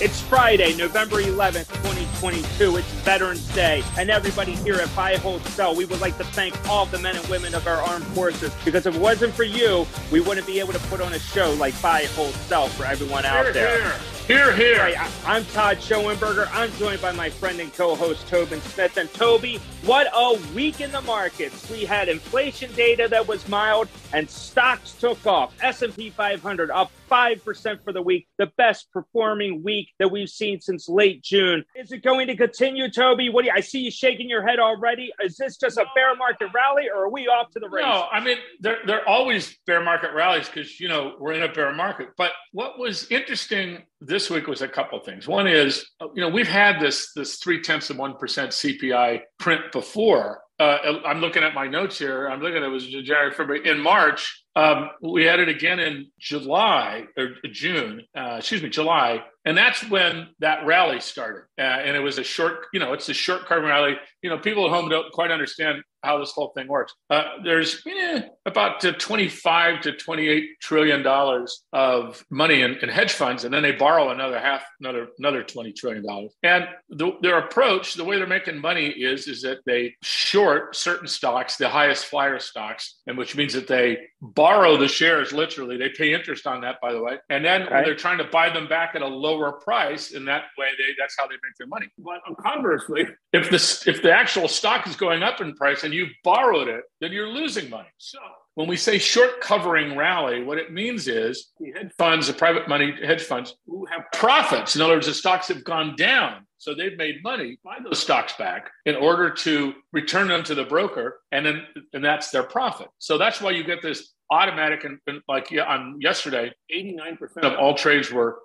It's Friday, November 11th, 2022. It's Veterans Day. And everybody here at Buy Hold Sell, we would like to thank all the men and women of our armed forces because if it wasn't for you, we wouldn't be able to put on a show like Buy Hold Sell for everyone out Here, there. Here. Here, I- I'm Todd Schoenberger. I'm joined by my friend and co-host Tobin Smith. And Toby, what a week in the markets! We had inflation data that was mild, and stocks took off. S&P 500 up five percent for the week, the best performing week that we've seen since late June. Is it going to continue, Toby? What do you, I see you shaking your head already? Is this just a bear market rally, or are we off to the races? No, I mean they're they're always bear market rallies because you know we're in a bear market. But what was interesting this week was a couple things. One is you know we've had this this three tenths of one percent CPI print before. Uh, I'm looking at my notes here. I'm looking at it was January, February. In March, um, we had it again in July or June. Uh, excuse me, July, and that's when that rally started. Uh, and it was a short, you know, it's a short covering rally. You know, people at home don't quite understand how this whole thing works. Uh, there's eh, about uh, 25 to 28 trillion dollars of money in, in, hedge funds, and then they borrow another half, another another 20 trillion dollars. And the, their approach, the way they're making money is, is that they short certain stocks, the highest flyer stocks, and which means that they borrow the shares literally. They pay interest on that, by the way, and then Right. they're trying to buy them back at a lower price, and that way they that's how they make their money. But conversely, if the if the actual stock is going up in price and you've borrowed it, then you're losing money. So when we say short covering rally, what it means is the hedge funds, the private money hedge funds who have profits. In other words, the stocks have gone down. So they've made money, buy those stocks back in order to return them to the broker, and then and that's their profit. So that's why you get this automatic and, and like yeah, on yesterday, 89% of all trades were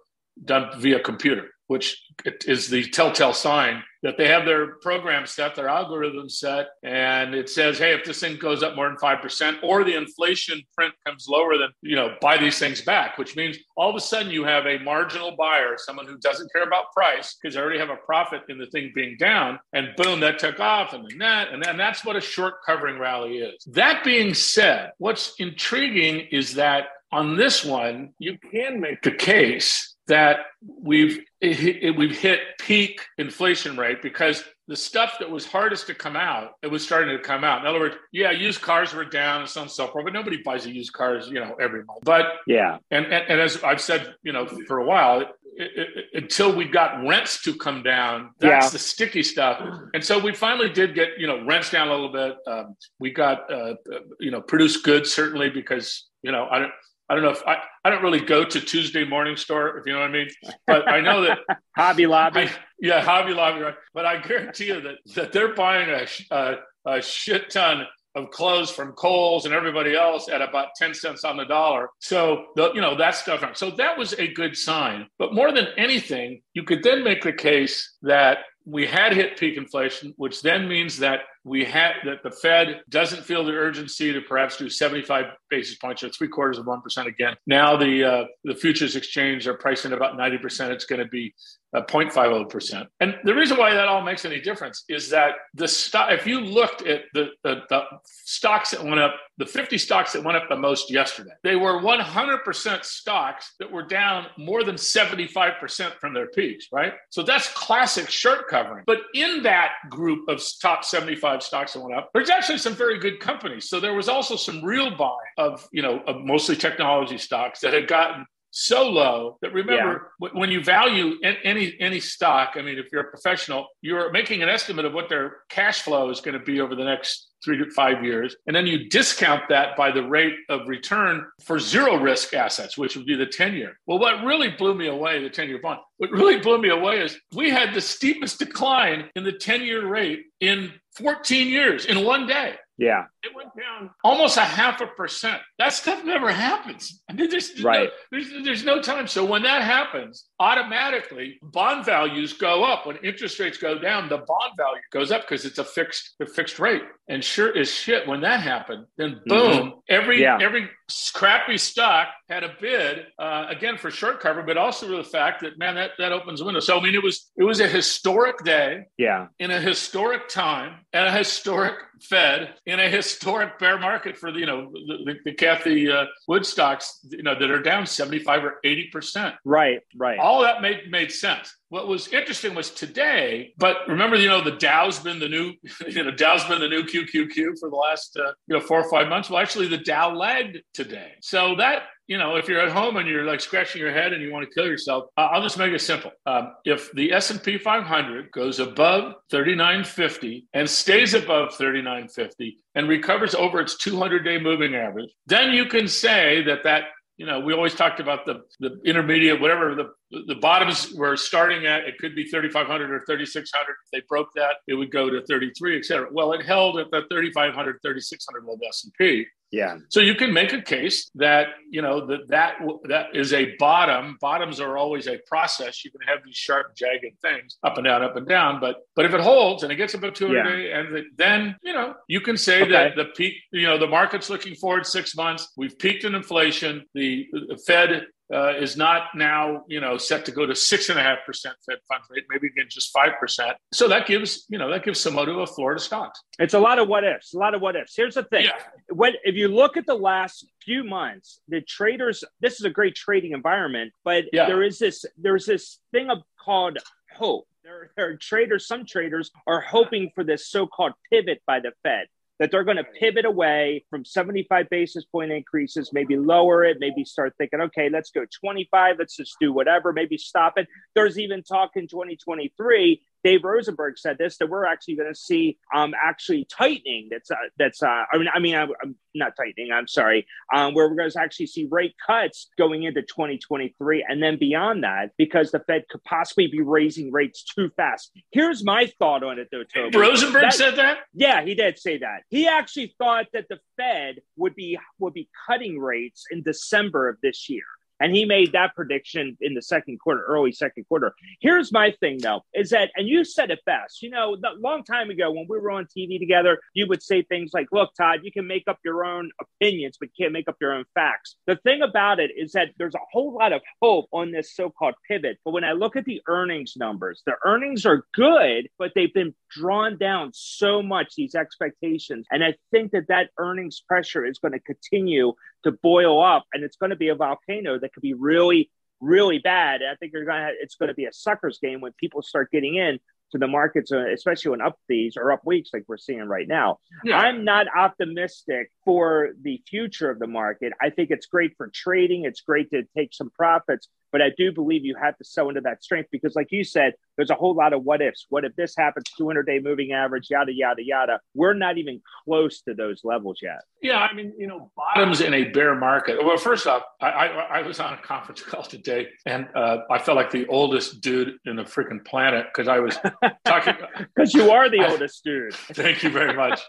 done via computer, which is the telltale sign that they have their program set, their algorithm set, and it says, hey, if this thing goes up more than 5% or the inflation print comes lower than, you know, buy these things back, which means all of a sudden you have a marginal buyer, someone who doesn't care about price because they already have a profit in the thing being down, and boom, that took off, and then that, and then that's what a short covering rally is. That being said, what's intriguing is that on this one, you can make the case that we've it, we've hit peak inflation rate because the stuff that was hardest to come out, it was starting to come out. In other words, yeah, used cars were down and so on and so forth, but nobody buys a used cars, you know, every month. But yeah, and and, and as I've said, you know, for a while, it, it, it, until we got rents to come down, that's Yeah. the sticky stuff. And so we finally did get, you know, rents down a little bit. Um, we got, uh, uh, you know, produced goods certainly because, you know, I don't. I don't know if I, I don't really go to Tuesday morning store, if you know what I mean. But I know that Hobby Lobby. I, yeah, Hobby Lobby, right? But I guarantee you that, that they're buying a, a, a shit ton of clothes from Kohl's and everybody else at about 10 cents on the dollar. So, the, you know, that stuff. So that was a good sign. But more than anything, you could then make the case that we had hit peak inflation, which then means that we had that the Fed doesn't feel the urgency to perhaps do 75 basis points or three quarters of one percent again. Now the uh, the futures exchange are pricing about 90 percent. It's going to be uh, 0.50 percent. And the reason why that all makes any difference is that the stock. If you looked at the, the the stocks that went up, the 50 stocks that went up the most yesterday, they were 100 percent stocks that were down more than 75 percent from their peaks. Right. So that's classic short covering. But in that group of top 75 stocks that went up, there's actually some very good companies. So there was also some real buy of, you know, of mostly technology stocks that had gotten so low that remember wh- when you value any any stock i mean if you're a professional you're making an estimate of what their cash flow is going to be over the next three to five years. And then you discount that by the rate of return for zero risk assets which would be the 10 year well what really blew me away the 10 year bond what really blew me away is we had the steepest decline in the 10 year rate in 14 years in one day yeah, it went down almost a half a percent. That stuff never happens. I mean, there's, there's Right. No, there's, there's no time. So when that happens, automatically bond values go up. When interest rates go down, the bond value goes up because it's a fixed a fixed rate. And sure as shit, when that happened, then mm-hmm. boom, every Yeah. every crappy stock had a bid uh, again for short cover, but also the fact that man, that that opens a window. So I mean, it was it was a historic day yeah, in a historic time and a historic Fed in a historic bear market for the, you know, the, the, the Cathie uh, Wood stocks, you know, that are down 75 or 80%. Right, right. All that made, made sense. What was interesting was today, but remember, you know, the Dow's been the new, you know, Dow's been the new QQQ for the last, uh, you know, four or five months. Well, actually, the Dow lagged today. So that you know, if you're at home and you're like scratching your head and you want to kill yourself, I'll just make it simple. Um, if the S&P 500 goes above 3950 and stays above 3950 and recovers over its 200-day moving average, then you can say that that you know, we always talked about the the intermediate, whatever the the bottoms were starting at. It could be 3,500 or 3,600. If they broke that, it would go to 33, et cetera. Well, it held at the 3,500, 3,600 level S&P. Yeah. So you can make a case that you know that that that is a bottom. Bottoms are always a process. You can have these sharp, jagged things up and down, up and down. But but if it holds and it gets above 200 yeah. and then you know you can say okay. that the peak. You know the market's looking forward six months. We've peaked in inflation. The, the Fed uh, is not now you know set to go to six and a half percent Fed funds rate, maybe again just five percent. So that gives you know that gives somewhat of a floor to stocks. It's a lot of what ifs. A lot of what ifs. Here's the thing: yeah. when if you look at the last few months, the traders. This is a great trading environment, but yeah. there is this there's this thing of, called hope. There, there are traders. Some traders are hoping for this so-called pivot by the Fed that they're going to pivot away from 75 basis point increases, maybe lower it, maybe start thinking, okay, let's go 25, let's just do whatever, maybe stop it. There's even talk in 2023 Dave Rosenberg said this that we're actually going to see um, actually tightening. That's uh, that's uh, I mean I mean I'm, I'm not tightening. I'm sorry. Um, where we're going to actually see rate cuts going into 2023 and then beyond that because the Fed could possibly be raising rates too fast. Here's my thought on it though, Toby. Rosenberg that, said that. Yeah, he did say that. He actually thought that the Fed would be would be cutting rates in December of this year. And he made that prediction in the second quarter, early second quarter. Here's my thing, though, is that, and you said it best, you know, a long time ago when we were on TV together, you would say things like, look, Todd, you can make up your own opinions, but can't make up your own facts. The thing about it is that there's a whole lot of hope on this so called pivot. But when I look at the earnings numbers, the earnings are good, but they've been drawn down so much, these expectations. And I think that that earnings pressure is going to continue to boil up and it's going to be a volcano that could be really really bad i think you're going to it's going to be a suckers game when people start getting in to the markets, uh, especially when up these or up weeks like we're seeing right now. Yeah. I'm not optimistic for the future of the market. I think it's great for trading. It's great to take some profits, but I do believe you have to sell into that strength because, like you said, there's a whole lot of what ifs. What if this happens? 200 day moving average, yada yada yada. We're not even close to those levels yet. Yeah, I mean, you know, bottoms in a bear market. Well, first off, I, I, I was on a conference call today, and uh, I felt like the oldest dude in the freaking planet because I was talking. Because you are the I, oldest dude. Thank you very much.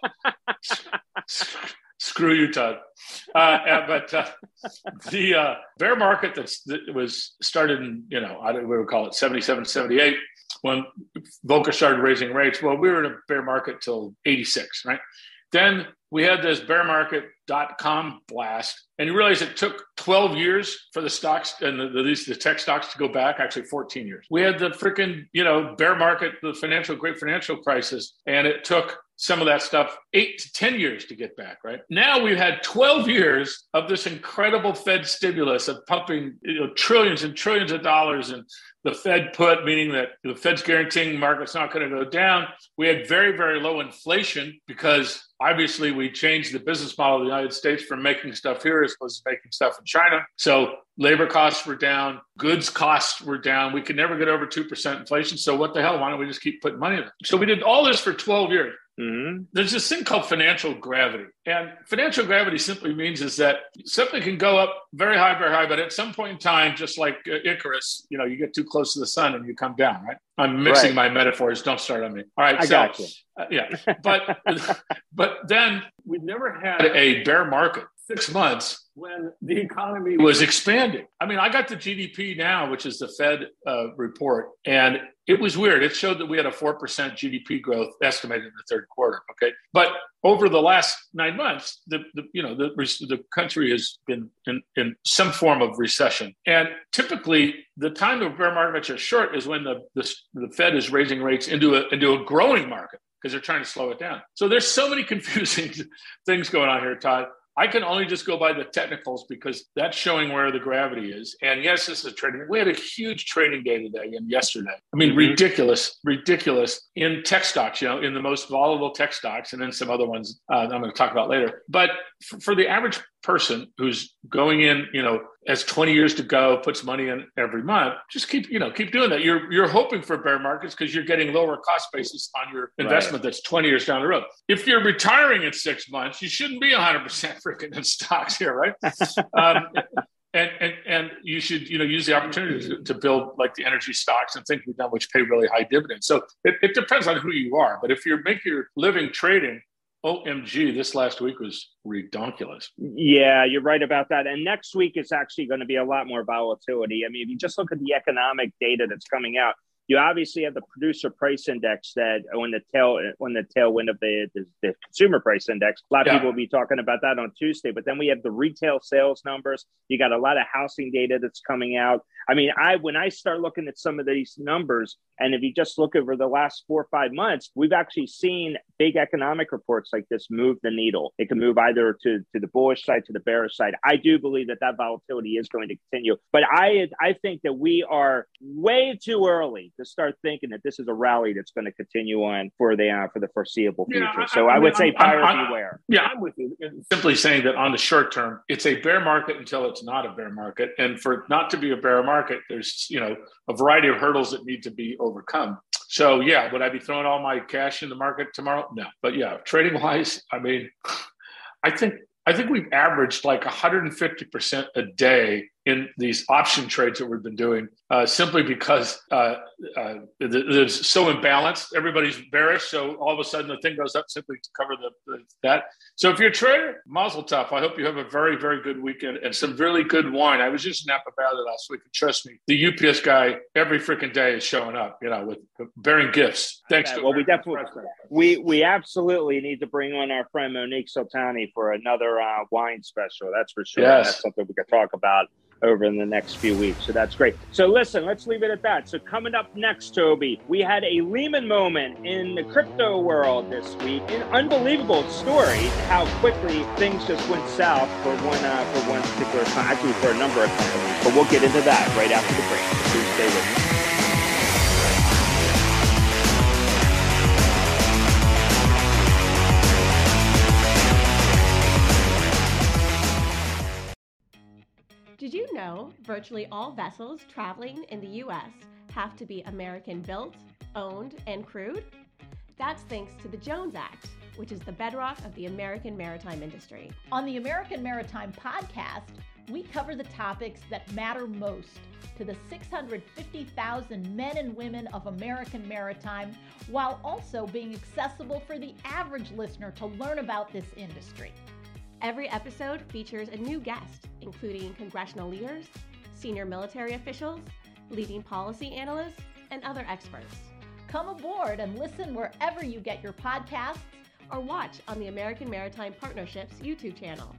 Screw you, Todd. Uh, but uh, the uh, bear market that was started in, you know, I don't we would call it 77, 78, when Volcker started raising rates. Well, we were in a bear market till 86, right? Then we had this bear market dot com blast, and you realize it took 12 years for the stocks and the, the, the tech stocks to go back, actually 14 years. We had the freaking, you know, bear market, the financial, great financial crisis, and it took some of that stuff eight to 10 years to get back, right? Now we've had 12 years of this incredible Fed stimulus of pumping you know, trillions and trillions of dollars and the Fed put, meaning that the Fed's guaranteeing market's not going to go down. We had very, very low inflation because obviously we changed the business model of the United States from making stuff here as opposed to making stuff in China. So labor costs were down, goods costs were down. We could never get over 2% inflation. So what the hell? Why don't we just keep putting money in it? So we did all this for 12 years. Mm-hmm. There's this thing called financial gravity. And financial gravity simply means is that something can go up very high, very high, but at some point in time, just like uh, Icarus, you know, you get too close to the sun and you come down, right? I'm mixing right. my metaphors. Don't start on me. All right. I so, got you. Uh, yeah. But, but then we've never had a bear market six months when the economy was expanding. I mean, I got the GDP now, which is the Fed uh, report, and it was weird. It showed that we had a 4% GDP growth estimated in the third quarter. Okay. But over the last nine months, the, the you know, the, the country has been in, in some form of recession. And typically the time of bear market is short is when the, the, the Fed is raising rates into a, into a growing market because they're trying to slow it down. So there's so many confusing things going on here, Todd. I can only just go by the technicals because that's showing where the gravity is. And yes, this is trading. We had a huge trading day today and yesterday. I mean, mm-hmm. ridiculous, ridiculous in tech stocks, you know, in the most volatile tech stocks, and then some other ones uh, I'm going to talk about later. But for, the average person who's going in, you know, has 20 years to go, puts money in every month, just keep, you know, keep doing that. You're you're hoping for bear markets because you're getting lower cost basis on your investment right. that's 20 years down the road. If you're retiring in six months, you shouldn't be 100% freaking in stocks here, right? um, and, and and you should you know use the opportunity to, to, build like the energy stocks and things we've done which pay really high dividends. So it, it depends on who you are, but if you're making your living trading, OMG, this last week was redonkulous. Yeah, you're right about that. And next week is actually going to be a lot more volatility. I mean, if you just look at the economic data that's coming out, you obviously have the producer price index that when the tail when the tailwind of the, the, the consumer price index. A lot of yeah. people will be talking about that on Tuesday. But then we have the retail sales numbers. You got a lot of housing data that's coming out. I mean, I when I start looking at some of these numbers, and if you just look over the last four or five months, we've actually seen big economic reports like this move the needle. It can move either to, to the bullish side to the bearish side. I do believe that that volatility is going to continue, but I I think that we are way too early to start thinking that this is a rally that's going to continue on for the uh, for the foreseeable future. Yeah, I, so I, I, would say buyer beware. Yeah, I'm with you. Simply saying that on the short term, it's a bear market until it's not a bear market, and for not to be a bear market, there's you know a variety of hurdles that need to be overcome. So yeah, would I be throwing all my cash in the market tomorrow? No, but yeah, trading wise, I mean, I think I think we've averaged like 150% a day in these option trades that we've been doing uh, simply because uh, uh, it's so imbalanced. Everybody's bearish, so all of a sudden the thing goes up simply to cover the, the that. So if you're a trader, mazel tov. I hope you have a very very good weekend and some really good wine. I was just in Napa Valley last week, and trust me, the UPS guy every freaking day is showing up. You know, with bearing gifts. Thanks. Yeah, well, we definitely we we absolutely need to bring on our friend Monique Sultani for another uh, wine special. That's for sure. Yes. That's something we could talk about over in the next few weeks. So that's great. So listen, let's leave it at that. So coming up next, Toby, we had a Lehman moment in the crypto world this week. An unbelievable story how quickly things just went south for one uh, for one particular time, actually for a number of companies. But we'll get into that right after the break. So stay with us. Did you know virtually all vessels traveling in the U.S. have to be American built, owned, and crewed? That's thanks to the Jones Act, which is the bedrock of the American maritime industry. On the American Maritime Podcast, we cover the topics that matter most to the 650,000 men and women of American maritime while also being accessible for the average listener to learn about this industry. Every episode features a new guest, including congressional leaders, senior military officials, leading policy analysts, and other experts. Come aboard and listen wherever you get your podcasts or watch on the American Maritime Partnerships YouTube channel.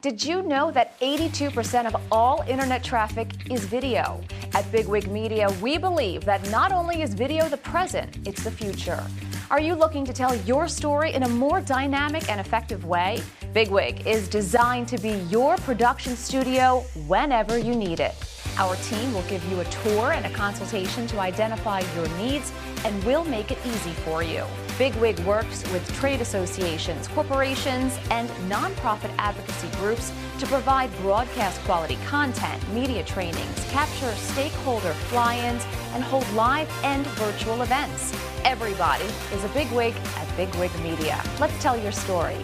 Did you know that 82% of all internet traffic is video? At Bigwig Media, we believe that not only is video the present, it's the future. Are you looking to tell your story in a more dynamic and effective way? Bigwig is designed to be your production studio whenever you need it. Our team will give you a tour and a consultation to identify your needs, and we'll make it easy for you. Bigwig works with trade associations, corporations, and nonprofit advocacy groups to provide broadcast quality content, media trainings, capture stakeholder fly ins, and hold live and virtual events. Everybody is a bigwig at Bigwig Media. Let's tell your story.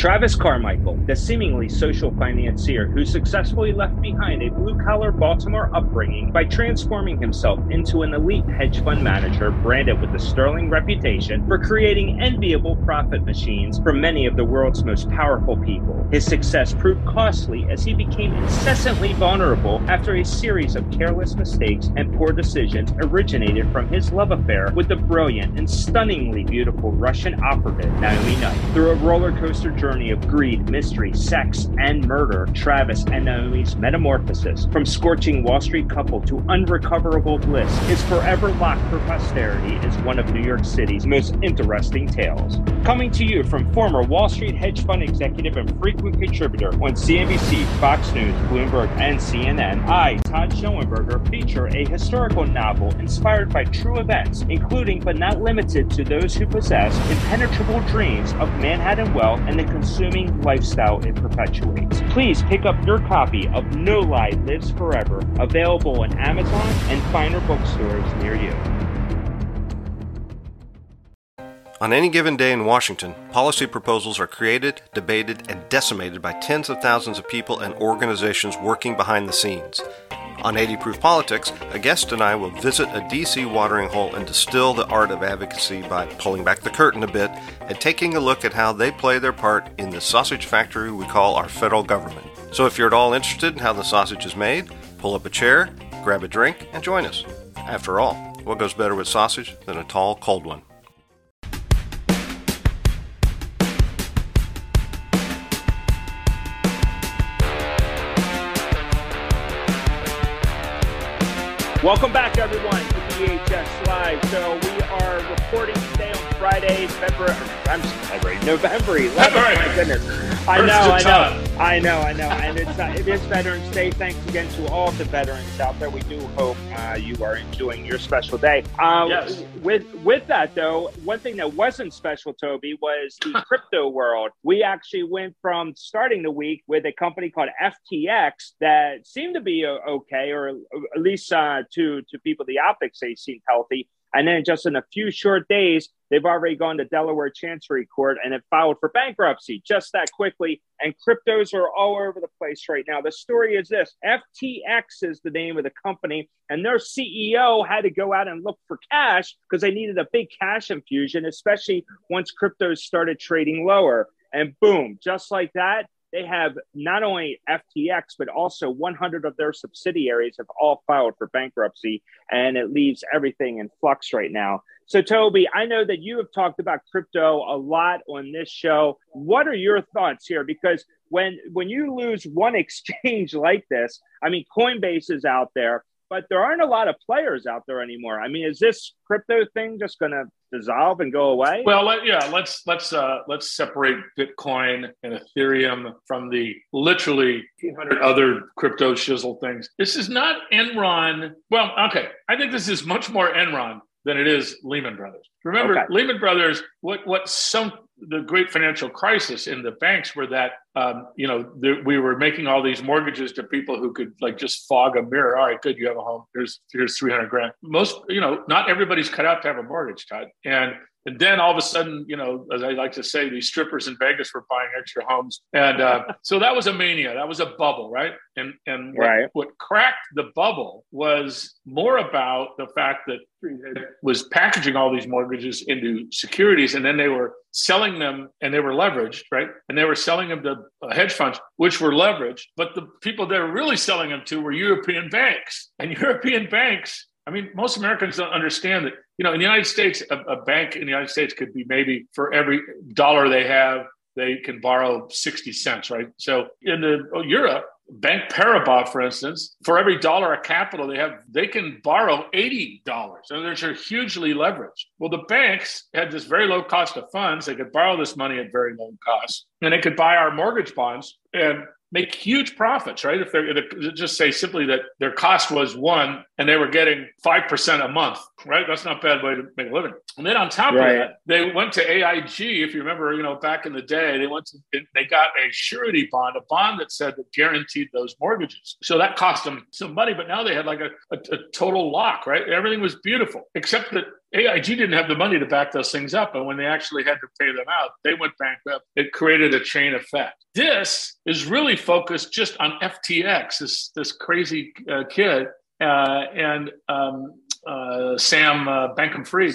Travis Carmichael, the seemingly social financier who successfully left behind a blue collar Baltimore upbringing by transforming himself into an elite hedge fund manager branded with a sterling reputation for creating enviable profit machines for many of the world's most powerful people. His success proved costly as he became incessantly vulnerable after a series of careless mistakes and poor decisions originated from his love affair with the brilliant and stunningly beautiful Russian operative Naomi Knight. Through a roller coaster journey, journey of greed, mystery, sex, and murder, Travis and Naomi's metamorphosis from scorching Wall Street couple to unrecoverable bliss is forever locked for posterity as one of New York City's most interesting tales. Coming to you from former Wall Street hedge fund executive and frequent contributor on CNBC, Fox News, Bloomberg, and CNN, I, Todd Schoenberger, feature a historical novel inspired by true events, including but not limited to those who possess impenetrable dreams of Manhattan wealth and the consuming lifestyle it perpetuates. Please pick up your copy of No Lie Lives Forever, available on Amazon and finer bookstores near you. On any given day in Washington, policy proposals are created, debated, and decimated by tens of thousands of people and organizations working behind the scenes. On 80 Proof Politics, a guest and I will visit a DC watering hole and distill the art of advocacy by pulling back the curtain a bit and taking a look at how they play their part in the sausage factory we call our federal government. So if you're at all interested in how the sausage is made, pull up a chair, grab a drink, and join us. After all, what goes better with sausage than a tall, cold one? Welcome back, everyone, to BHS Live. So we are on Friday, February. I'm February, November 11th. February. My goodness. I know, I know, I know, I know. And it's uh, it is Veterans Day. Thanks again to all the veterans out there. We do hope uh, you are enjoying your special day. Uh, Yes. With with that though, one thing that wasn't special, Toby, was the crypto world. We actually went from starting the week with a company called FTX that seemed to be uh, okay, or at least uh, to to people the optics they seemed healthy. And then just in a few short days, they've already gone to Delaware Chancery Court and have filed for bankruptcy just that quickly. And cryptos are all over the place right now. The story is this FTX is the name of the company, and their CEO had to go out and look for cash because they needed a big cash infusion, especially once cryptos started trading lower. And boom, just like that, they have not only FTX, but also 100 of their subsidiaries have all filed for bankruptcy, and it leaves everything in flux right now. So, Toby, I know that you have talked about crypto a lot on this show. What are your thoughts here? Because when when you lose one exchange like this, I mean, Coinbase is out there, but there aren't a lot of players out there anymore. I mean, is this crypto thing just going to dissolve and go away? Well, let, yeah, let's let's uh, let's separate Bitcoin and Ethereum from the literally 200 other crypto shizzle things. This is not Enron. Well, okay, I think this is much more Enron than it is Lehman Brothers. Remember, Okay. Lehman Brothers. What what sunk the great financial crisis in the banks were that um, you know the, we were making all these mortgages to people who could like just fog a mirror. All right, good, you have a home. Here's here's 300 grand. Most you know, not everybody's cut out to have a mortgage, Todd, and and then all of a sudden, you know, as I like to say, these strippers in Vegas were buying extra homes, and uh, so that was a mania. That was a bubble, right? And and what, Right. what cracked the bubble was more about the fact that it was packaging all these mortgages into securities, and then they were selling them, and they were leveraged, right? And they were selling them to uh, hedge funds, which were leveraged. But the people they were really selling them to were European banks, and European banks I mean, most Americans don't understand that, you know, in the United States, a, a bank in the United States could be maybe for every dollar they have, they can borrow 60 cents, right? So in the oh, Europe, Bank Paribas, for instance, for every dollar of capital they have, they can borrow $80. And they're hugely leveraged. Well, the banks had this very low cost of funds. They could borrow this money at very low cost and they could buy our mortgage bonds and make huge profits, right? If they're if- just say simply that their cost was one and they were getting 5% a month, right? That's not a bad way to make a living. And then on top Right. of that, they went to AIG. If you remember, you know, back in the day, they went to, they got a surety bond, a bond that said that guaranteed those mortgages. So that cost them some money, but now they had like a, a, a total lock, right? Everything was beautiful, except that AIG didn't have the money to back those things up. And when they actually had to pay them out, they went bankrupt. It created a chain effect. This is really focused just on FTX, this, this crazy uh, kid, uh, and um, uh, Sam uh, Bankman-Fried,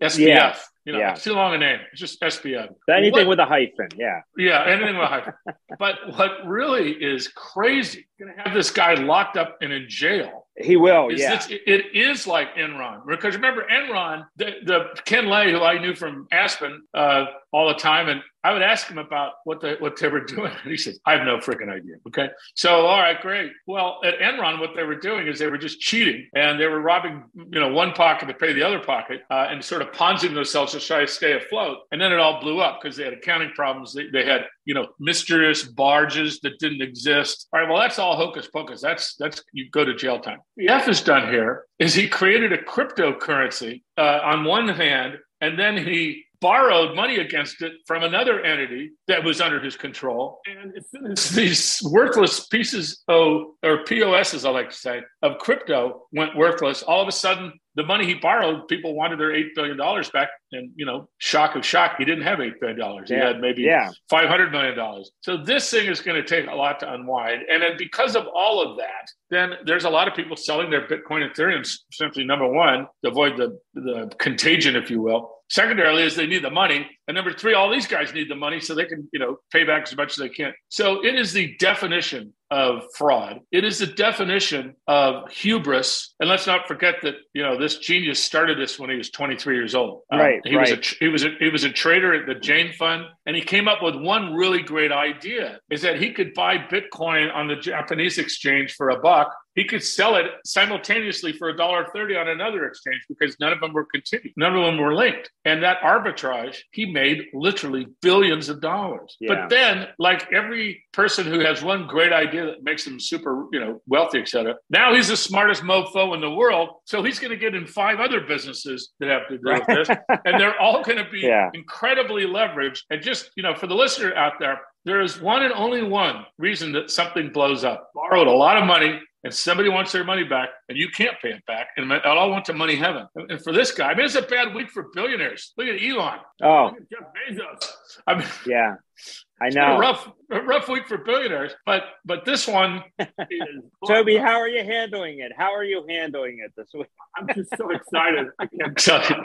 SBF. Yeah. You know, Yeah. it's too long a name. It's just SBF. Anything What- with a hyphen, yeah. yeah, anything with a hyphen. but what really is crazy, going to have this guy locked up and in jail. He will, Is yeah. this, it is like Enron because remember Enron, the, the Ken Lay, who I knew from Aspen, uh, all the time. And I would ask him about what they what they were doing, and he says, "I have no freaking idea." Okay, so all right, great. Well, at Enron, what they were doing is they were just cheating, and they were robbing, you know, one pocket to pay the other pocket, uh, and sort of ponzing themselves to try to stay afloat. And then it all blew up because they had accounting problems. They, they had, you know, mysterious barges that didn't exist. All right, well, that's all hocus pocus. That's that's you go to jail time. The F is done here is he created a cryptocurrency uh, on one hand, and then he borrowed money against it from another entity that was under his control. And these worthless pieces of, or POSs, I like to say, of crypto went worthless. All of a sudden, the money he borrowed, people wanted their $8 billion back. And, you know, shock of shock, he didn't have $8 billion. He had maybe yeah. $500 million. So this thing is going to take a lot to unwind. And then because of all of that, then there's a lot of people selling their Bitcoin and Ethereum simply, number one, to avoid the, the contagion, if you will. Secondarily, is they need the money. And number three, all these guys need the money so they can, you know, pay back as much as they can. So it is the definition of fraud. It is the definition of hubris. And let's not forget that you know this genius started this when he was 23 years old. Um, right. He right. was a he was a, he was a trader at the Jane Fund, and he came up with one really great idea: is that he could buy Bitcoin on the Japanese exchange for a buck he could sell it simultaneously for a dollar thirty on another exchange because none of them were continued, none of them were linked, and that arbitrage he made literally billions of dollars. Yeah. But then, like every person who has one great idea that makes them super, you know, wealthy, et cetera, now he's the smartest mofo in the world, so he's going to get in five other businesses that have to do with this, and they're all going to be yeah. incredibly leveraged. And just you know, for the listener out there, there is one and only one reason that something blows up. Borrowed a lot of money and somebody wants their money back and you can't pay it back. And it all went to money heaven. And for this guy i mean it's a bad week for billionaires. Look at elon. Oh. Jeff bezos. I mean yeah. I know a rough rough week for billionaires but but this one toby how are you handling it? How are you handling it this week? I'm just so excited. I can't tell you.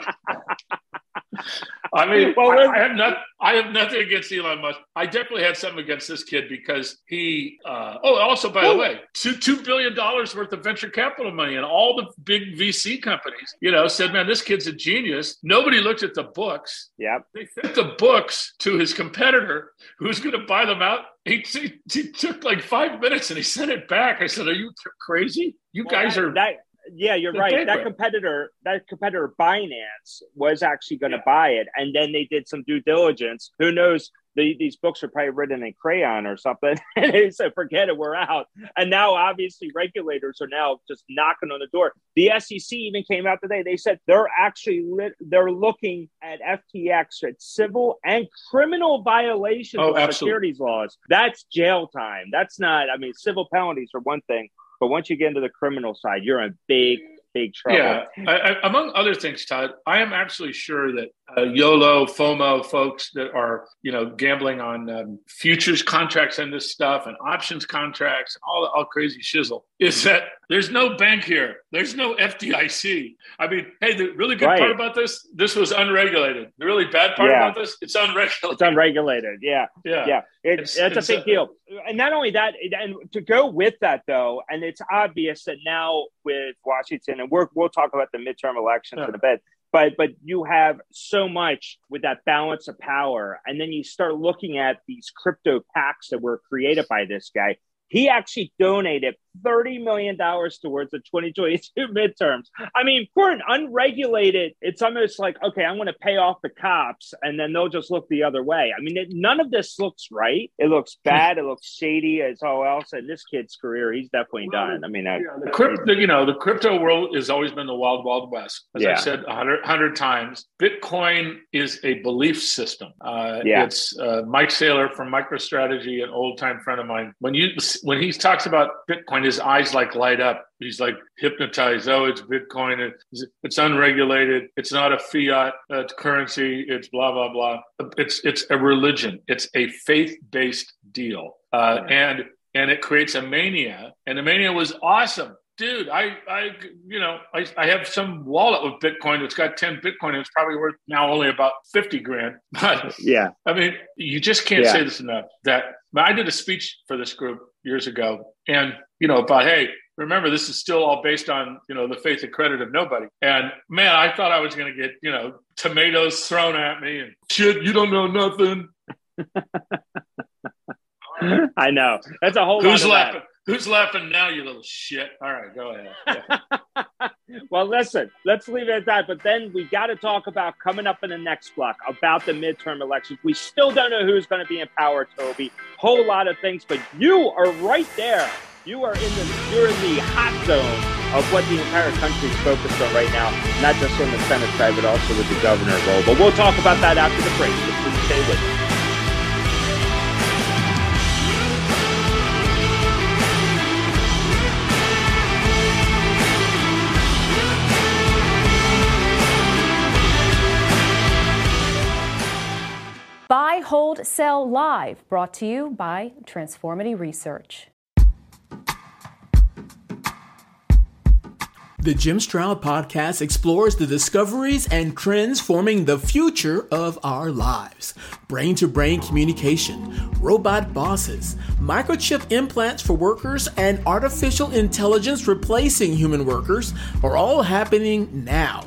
I mean, well, I, I, have not, I have nothing against Elon Musk. I definitely had something against this kid because he. Uh, oh, also by well, the way, two two billion dollars worth of venture capital money, and all the big VC companies, you know, said, "Man, this kid's a genius." Nobody looked at the books. Yep. They sent the books to his competitor, who's going to buy them out. He, he, he, took like five minutes and he sent it back. I said, "Are you crazy? You well, guys are." That, yeah, you're right. That competitor, that competitor Binance was actually going to yeah. buy it, and then they did some due diligence. Who knows? The, these books are probably written in crayon or something, and they said, "Forget it, we're out." And now, obviously, regulators are now just knocking on the door. The SEC even came out today. They said they're actually lit, they're looking at FTX at civil and criminal violations oh, of absolutely. securities laws. That's jail time. That's not. I mean, civil penalties are one thing but once you get into the criminal side, you're in big, big trouble. Yeah. I, I, among other things, Todd, I am absolutely sure that uh, YOLO, FOMO folks that are, you know, gambling on um, futures contracts and this stuff and options contracts and all, all crazy shizzle is that there's no bank here. There's no FDIC. I mean, hey, the really good right. part about this, this was unregulated. The really bad part yeah. about this, it's unregulated. It's unregulated. Yeah. Yeah. Yeah. It, it's, it's, it's, a big deal. And not only that, and to go with that though, and it's obvious that now with Washington, and we're, we'll talk about the midterm elections yeah. in a bit, but but you have so much with that balance of power. And then you start looking at these crypto PACs that were created by this guy he actually donated $30 million towards the 2022 midterms. I mean, for an unregulated, it's almost like, okay, I'm going to pay off the cops and then they'll just look the other way. I mean, it, none of this looks right. It looks bad. it looks shady as all else. And this kid's career, he's definitely well, done. I mean, yeah, the crypto, you know, the crypto world has always been the wild, wild west. As yeah. I said a hundred times, Bitcoin is a belief system. Uh, yeah. It's uh, Mike Saylor from MicroStrategy, an old time friend of mine. When you when he talks about Bitcoin, his eyes like light up. He's like hypnotized. Oh, it's Bitcoin. It's, it's unregulated. It's not a fiat uh, currency. It's blah blah blah. It's it's a religion. It's a faith based deal, uh, and and it creates a mania. And the mania was awesome dude, I, I, you know, I, I have some wallet with Bitcoin that's got 10 Bitcoin. It's probably worth now only about 50 grand. But yeah, I mean, you just can't yeah. say this enough that I did a speech for this group years ago and, you know, about, hey, remember this is still all based on you know the faith and credit of nobody. And man, I thought I was going to get you know tomatoes thrown at me and shit. You don't know nothing. I know that's a whole. Who's laughing? That. Who's laughing now, you little shit? All right, go ahead. Yeah. well, listen, let's leave it at that. But then we got to talk about coming up in the next block about the midterm elections. We still don't know who's going to be in power, Toby. Whole lot of things, but you are right there. You are in the you're in the hot zone of what the entire country is focused on right now, not just on the Senate side, but also with the governor role. But we'll talk about that after the break. So please stay with us. Buy, Hold, Sell Live, brought to you by Transformity Research. The Jim Stroud podcast explores the discoveries and trends forming the future of our lives. Brain to brain communication, robot bosses, microchip implants for workers, and artificial intelligence replacing human workers are all happening now.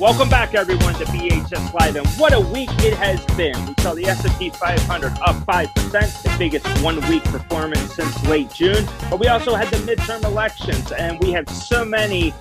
Welcome back, everyone, to BHS Live, and what a week it has been. We saw the S&P 500 up five percent, the biggest one-week performance since late June. But we also had the midterm elections, and we have so many,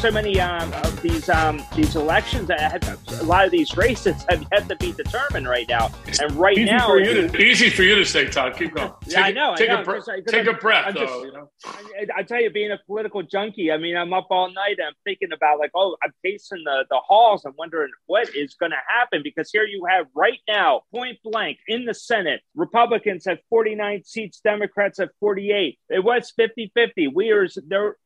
so many um, of these um, these elections. Have, a lot of these races have yet to be determined right now. And right easy now, for you to, easy for you to say, Todd. Keep going. Take, yeah, I know. Take I know, a, cause, take I'm, a breath, I'm though. Just, you know, I, I, tell you, being a political junkie, I mean, I'm up all night. and I'm thinking about like, oh, I'm pacing the the halls. I'm wondering what is going to happen because here you have right now, point blank in the Senate, Republicans have 49 seats, Democrats have 48. It was 50 50. Where's, there,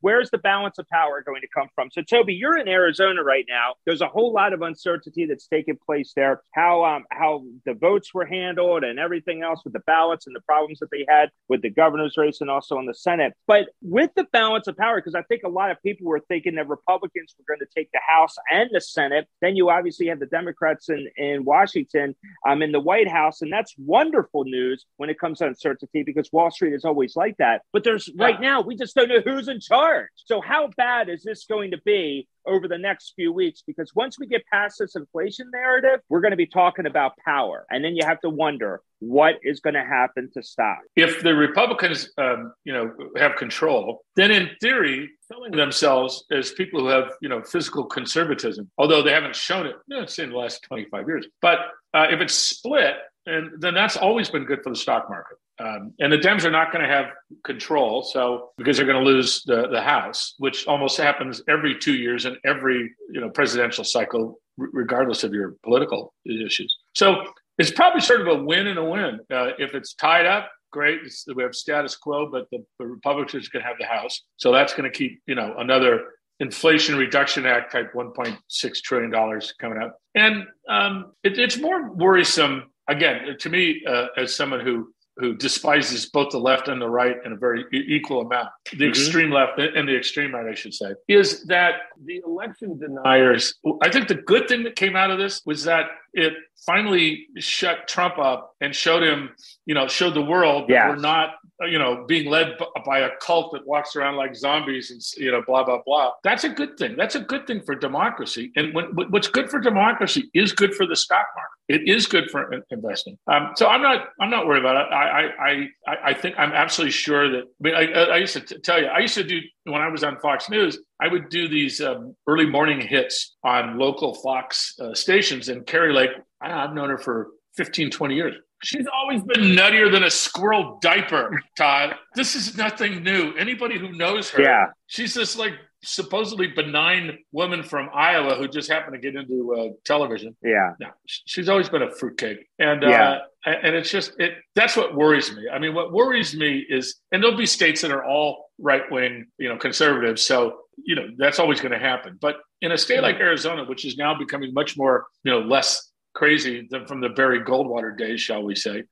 where's the balance of power going to come from? So, Toby, you're in Arizona right now. There's a whole lot of uncertainty that's taking place there. How, um, how the votes were handled and everything else with the ballots and the problems that they had with the governor's race and also in the Senate. But with the balance of power, because I think a lot of people were thinking that Republicans were going to take the House and the Senate. Then you obviously have the Democrats in, in Washington, um, in the White House. And that's wonderful news when it comes to uncertainty because Wall Street is always like that. But there's right now, we just don't know who's in charge. So, how bad is this going to be over the next few weeks because once we get past this inflation narrative, we're going to be talking about power. And then you have to wonder what is going to happen to stop. If the Republicans, um, you know, have control, then in theory, selling themselves as people who have, you know, fiscal conservatism, although they haven't shown it, you know, in the last 25 years. But uh, if it's split, and then that's always been good for the stock market. Um, and the Dems are not going to have control, so because they're going to lose the, the House, which almost happens every two years in every you know presidential cycle, r- regardless of your political issues. So it's probably sort of a win and a win. Uh, if it's tied up, great. It's, we have status quo, but the, the Republicans going to have the House, so that's going to keep you know another Inflation Reduction Act type 1.6 trillion dollars coming up, and um, it, it's more worrisome again to me uh, as someone who who despises both the left and the right in a very equal amount, the mm-hmm. extreme left and the extreme right, I should say, is that the election deniers. I think the good thing that came out of this was that it finally shut Trump up and showed him, you know, showed the world that we're not, you know, being led by a cult that walks around like zombies and, you know, blah, blah, blah. That's a good thing. That's a good thing for democracy. And when, what's good for democracy is good for the stock market. It is good for investing. Um, so I'm not, I'm not worried about it. I, I, I, I think I'm absolutely sure that, I mean, I, I used to t- tell you, I used to do, when I was on Fox News, I would do these um, early morning hits on local Fox uh, stations. And Kari Lake, I have known her for 15, 20 years. She's always been nuttier than a squirrel diaper, Todd. this is nothing new. Anybody who knows her, yeah. she's this like supposedly benign woman from Iowa who just happened to get into uh, television. Yeah. No, she's always been a fruitcake. And, uh, yeah. uh, and it's just, it, that's what worries me. I mean, what worries me is, and there'll be states that are all right wing, you know, conservatives. So, you know, that's always going to happen. But in a state like Arizona, which is now becoming much more, you know, less crazy than from the Barry Goldwater days, shall we say,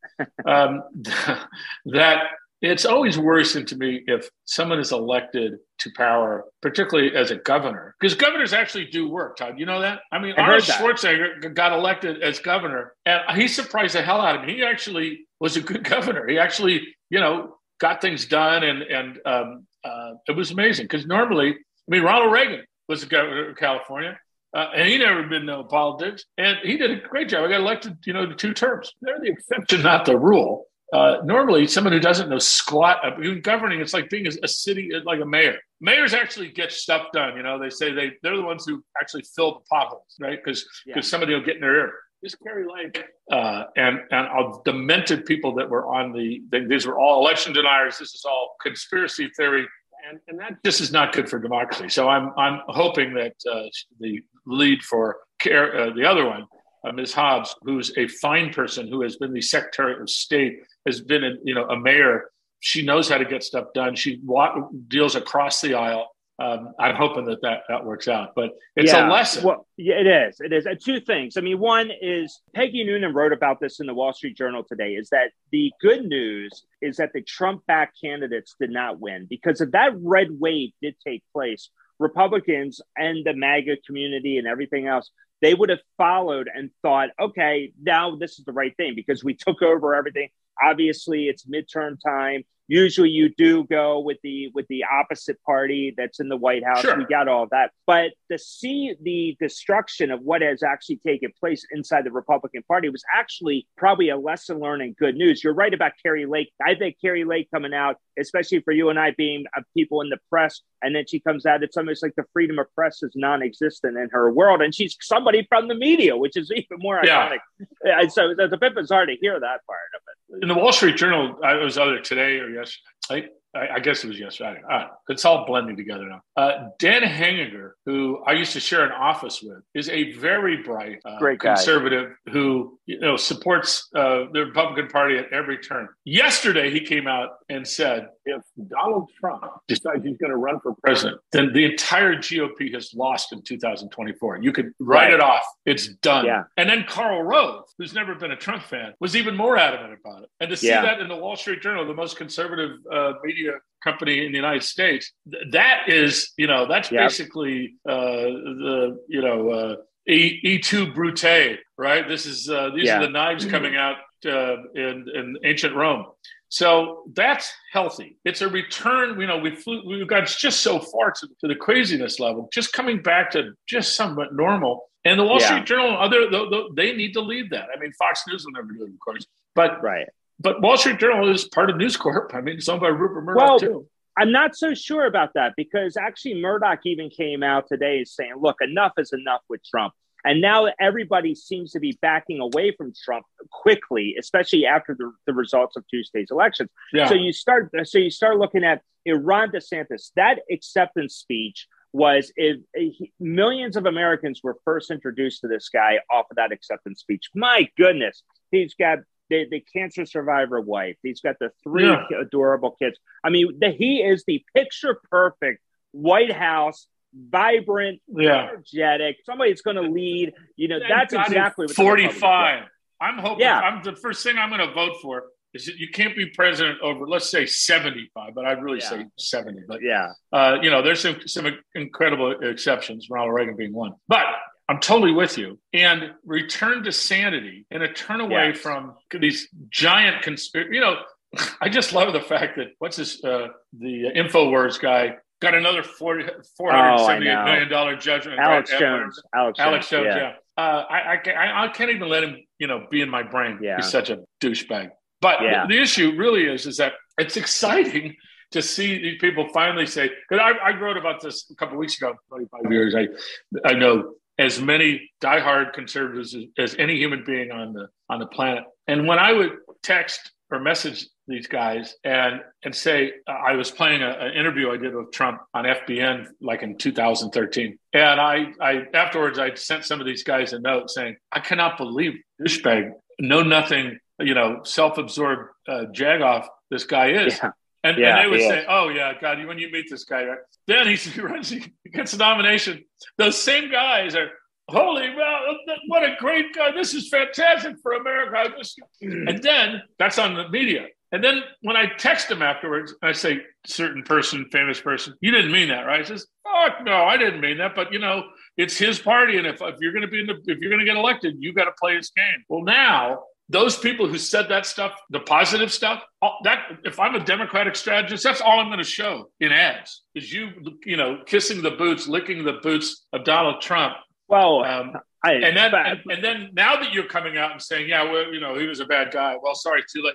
um, that it's always worrisome to me if someone is elected to power, particularly as a governor, because governors actually do work. Todd, you know that? I mean, I Arnold Schwarzenegger got elected as governor, and he surprised the hell out of me. He actually was a good governor. He actually, you know, got things done, and and um, uh, it was amazing. Because normally, I mean, Ronald Reagan was the governor of California. Uh, and he never been no politics, and he did a great job. I got elected, you know, to two terms. They're the exception, not the rule. Uh, normally, someone who doesn't know squat, even governing, it's like being a, city, like a mayor. Mayors actually get stuff done. You know, they say they they're the ones who actually fill the potholes, right? Because because yeah. somebody will get in their ear. This Kari Lake uh, and and all demented people that were on the these were all election deniers. This is all conspiracy theory, and and that just is not good for democracy. So I'm I'm hoping that uh, the lead for care, uh, the other one uh, Ms. Hobbs, who's a fine person who has been the Secretary of State, has been a, you know a mayor. She knows how to get stuff done. She wa- deals across the aisle. Um, I'm hoping that, that that works out, but it's yeah, a lesson. Well, yeah, it is. It is. Uh, two things. I mean, one is Peggy Noonan wrote about this in the Wall Street Journal today. Is that the good news? Is that the Trump-backed candidates did not win because if that red wave did take place, Republicans and the MAGA community and everything else they would have followed and thought, okay, now this is the right thing because we took over everything. Obviously, it's midterm time usually you do go with the with the opposite party that's in the white house. Sure. we got all that. But to see the destruction of what has actually taken place inside the republican party was actually probably a lesson learned and good news. You're right about kari lake. I think kari lake coming out especially for you and i being uh, people in the press and then she comes out it's almost like the freedom of press is non-existent in her world and she's somebody from the media which is even more yeah. ironic. And so it's a bit bizarre to hear that part of it. In the wall street journal i was either today or yesterday I, I, guess it was yesterday. Ah, it's all blending together now. Uh, Dan Henninger, who I used to share an office with, is a very bright, uh, Great conservative who you know supports uh, the Republican Party at every turn. Yesterday, he came out and said, if Donald Trump decides he's going to run for president, then the entire GOP has lost in 2024. You could write right. it off. It's done. Yeah. And then Karl Rove, who's never been a Trump fan, was even more adamant about it. And to see yeah. that in the Wall Street Journal, the most conservative uh, media company in the United States, that is, you know, that's yep. basically uh, the, you know, uh, E two Brute, right? This is uh, these yeah. are the knives coming out uh, in in ancient Rome. So that's healthy. It's a return. You know, we flew, we got just so far to, to, the craziness level, just coming back to just somewhat normal. And the Wall yeah. Street Journal, other they need to lead that. I mean, Fox News will never do it, of course, but right. But Wall Street Journal is part of News Corp. I mean, it's owned by Rupert Murdoch well, too. I'm not so sure about that because actually Murdoch even came out today saying, "Look, enough is enough with Trump." And now everybody seems to be backing away from Trump quickly, especially after the, the results of Tuesday's elections. Yeah. So you start so you start looking at Ron DeSantis. That acceptance speech was if, if millions of Americans were first introduced to this guy off of that acceptance speech. My goodness, he's got the, the cancer survivor wife. He's got the three yeah. adorable kids. I mean, the, he is the picture perfect White House vibrant, yeah. energetic, somebody that's going to lead. You know, that's exactly what 45. I'm hoping. Yeah. I'm the first thing I'm going to vote for is that you can't be president over, let's say 75, but I'd really yeah. say 70. But yeah, uh, you know, there's some, some incredible exceptions, Ronald Reagan being one. But I'm totally with you. And return to sanity and a turn away yes. from these giant conspiracy. You know, I just love the fact that what's this? Uh, the Infowars guy got another 40, $478 million judgment. Alex Jones. Alex, Alex Jones, yeah. yeah. Uh, I, I, I, can't even let him, you know, be in my brain. Yeah. He's such a douchebag. But yeah. the, the, issue really is, is that it's exciting to see these people finally say, because I, I wrote about this a couple weeks ago, 25 years. I, I know as many diehard conservatives as, as any human being on the, on the planet. And when I would text or message these guys and and say I was playing an interview I did with Trump on FBN like in 2013, and I I afterwards I sent some of these guys a note saying I cannot believe douchebag, know nothing, you know, self-absorbed uh, jagoff this guy is. Yeah. And, yeah, and, they would say, "Oh yeah, God, when you meet this guy, right? then he, runs, he gets a nomination." Those same guys are holy well what a great guy this is fantastic for america and then that's on the media And then when I text him afterwards, I say, certain person, famous person, you didn't mean that, right? He says, oh, no, I didn't mean that. But, you know, it's his party. And if, if you're going to be in the, if you're going to get elected, you got to play his game. Well, now those people who said that stuff, the positive stuff, that if I'm a Democratic strategist, that's all I'm going to show in ads is you, you know, kissing the boots, licking the boots of Donald Trump. Well, um, I, and then and, and, then now that you're coming out and saying, yeah, well, you know, he was a bad guy. Well, sorry, too late.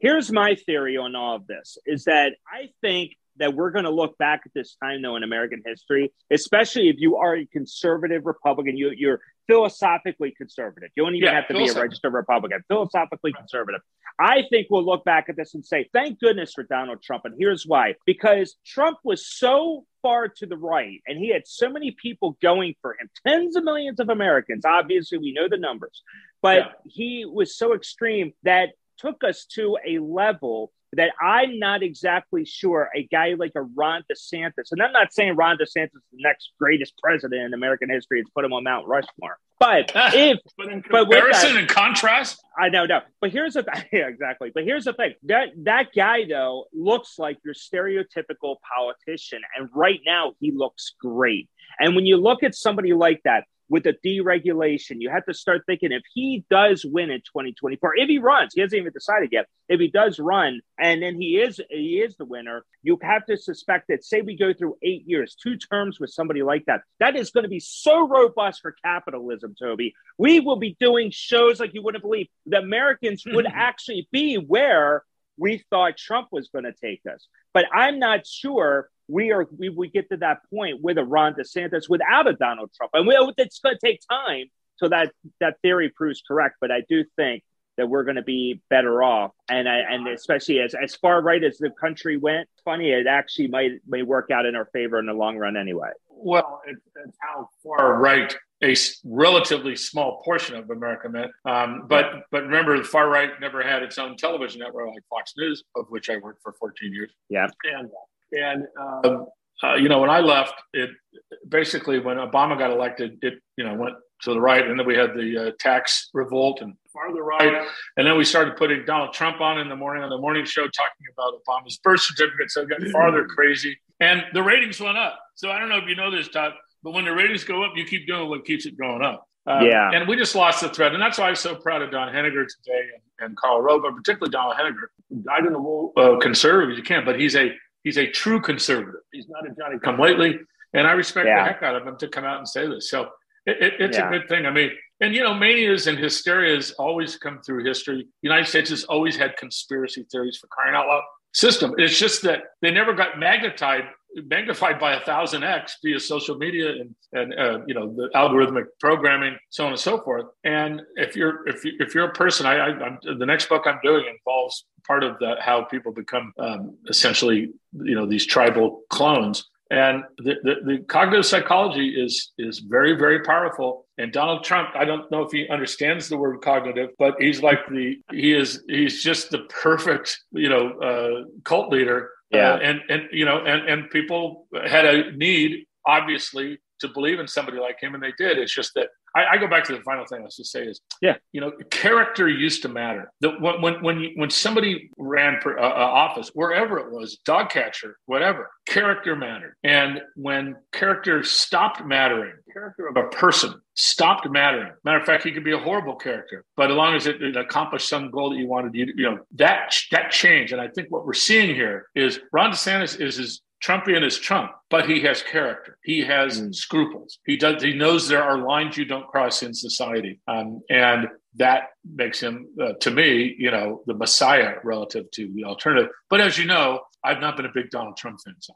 Here's my theory on all of this: is that I think that we're going to look back at this time though in American history, especially if you are a conservative Republican, you, you're philosophically conservative. You don't even yeah, have to be a registered Republican. Philosophically conservative. I think we'll look back at this and say, thank goodness for Donald Trump. And here's why because Trump was so far to the right and he had so many people going for him, tens of millions of Americans. Obviously, we know the numbers, but yeah. he was so extreme that took us to a level that I'm not exactly sure a guy like a Ron DeSantis, and I'm not saying Ron DeSantis is the next greatest president in American history to put him on Mount Rushmore. But if but in comparison and contrast, I know, no. But here's the yeah, exactly. But here's the thing that that guy though looks like your stereotypical politician, and right now he looks great. And when you look at somebody like that, with the deregulation. You have to start thinking if he does win in 2024, if he runs, he hasn't even decided yet. If he does run and then he is he is the winner, you have to suspect that say we go through eight years, two terms with somebody like that, that is going to be so robust for capitalism, Toby. We will be doing shows like you wouldn't believe. The Americans would actually be where we thought Trump was going to take us. But I'm not sure we are we, we get to that point with a Ron DeSantis without a Donald Trump, and we, it's going to take time so that that theory proves correct. But I do think that we're going to be better off, and I, and especially as as far right as the country went, funny it actually might may work out in our favor in the long run anyway. Well, it, it's how far right a relatively small portion of America meant. Um, but but remember, the far right never had its own television network like Fox News, of which I worked for 14 years. Yeah, and and um, uh, you know, when I left, it basically when Obama got elected, it you know went to the right, and then we had the uh, tax revolt and farther right, and then we started putting Donald Trump on in the morning on the morning show talking about Obama's birth certificate, so it got farther crazy, and the ratings went up. So I don't know if you know this, Todd, but when the ratings go up, you keep doing what keeps it going up. Um, yeah. And we just lost the thread. And that's why I'm so proud of Don Henninger today and, and Karl Rove, but particularly Don Henninger, who died in the wool uh, conservative as you can, but he's a He's a true conservative. He's not a Johnny come lately. And I respect yeah. the heck out of him to come out and say this. So it, it, it's yeah. a good thing. I mean, and you know, manias and hysterias always come through history. The United States has always had conspiracy theories for crying out loud system. It's just that they never got magnified magnified by a thousand x via social media and and uh, you know the algorithmic programming, so on and so forth. And if you're if you, if you're a person, I, I the next book I'm doing involves part of how people become um, essentially you know these tribal clones. And the, the, the, cognitive psychology is is very very powerful. And Donald Trump, I don't know if he understands the word cognitive, but he's like the he is he's just the perfect you know uh, cult leader yeah. Uh, and and you know, and and people had a need, obviously, to believe in somebody like him, and they did. It's just that I, I go back to the final thing I was to say is, yeah, you know, character used to matter. The, when when when, when somebody ran for uh, uh, office, wherever it was, dog catcher, whatever, character mattered. And when character stopped mattering, character of a person stopped mattering. Matter of fact, he could be a horrible character, but as long as it, it accomplished some goal that you wanted, you, you know, that that changed. And I think what we're seeing here is Ron DeSantis is as Trumpian is Trump, but he has character. He has mm. scruples. He does. He knows there are lines you don't cross in society, um, and that makes him, uh, to me, you know, the messiah relative to the alternative. But as you know, I've not been a big Donald Trump fan. So.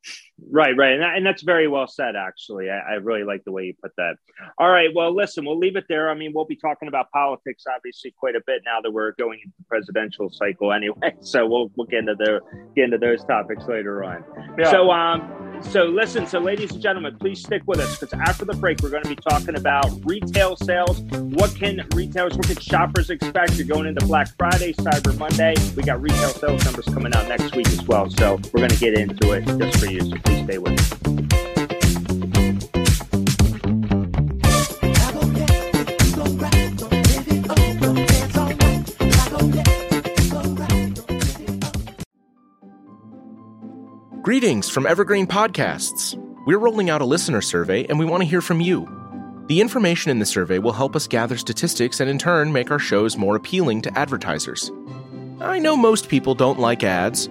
Right, right. And, and, that's very well said, actually. I, I, really like the way you put that. All right. Well, listen, we'll leave it there. I mean, we'll be talking about politics, obviously, quite a bit now that we're going into the presidential cycle anyway. So we'll, we'll get into, the, get into those topics later on. Yeah. So, um, so listen, so ladies and gentlemen, please stick with us because after the break, we're going to be talking about retail sales. What can retailers, what can shoppers expect? You're going into Black Friday, Cyber Monday. We got retail sales numbers coming out next week as well. So we're going to get into it just for you. So please stay with us. Greetings from Evergreen Podcasts. We're rolling out a listener survey and we want to hear from you. The information in the survey will help us gather statistics and in turn make our shows more appealing to advertisers. I know most people don't like ads,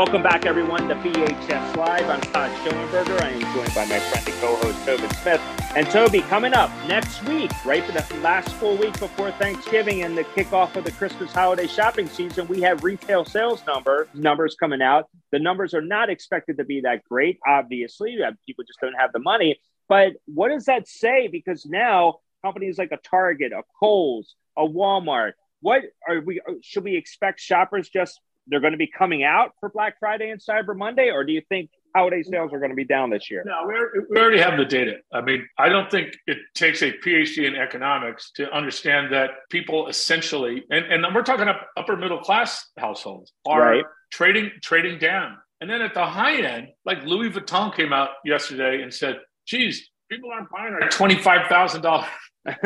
Welcome back, everyone, to BHS Live. I'm Todd Schoenberger. I am joined by my friend and co-host Tobin Smith. And Toby, coming up next week, right for the last full week before Thanksgiving and the kickoff of the Christmas holiday shopping season, we have retail sales number numbers coming out. The numbers are not expected to be that great, obviously. Uh, people just don't have the money. But what does that say? Because now companies like a Target, a Kohl's, a Walmart, what are we uh, should we expect shoppers just they're going to be coming out for Black Friday and Cyber Monday, or do you think holiday sales are going to be down this year? No, we already have the data. I mean, I don't think it takes a PhD in economics to understand that people essentially, and, and we're talking up, upper middle class households, are right. trading trading down. And then at the high end, like Louis Vuitton came out yesterday and said, geez, people aren't buying our $25,000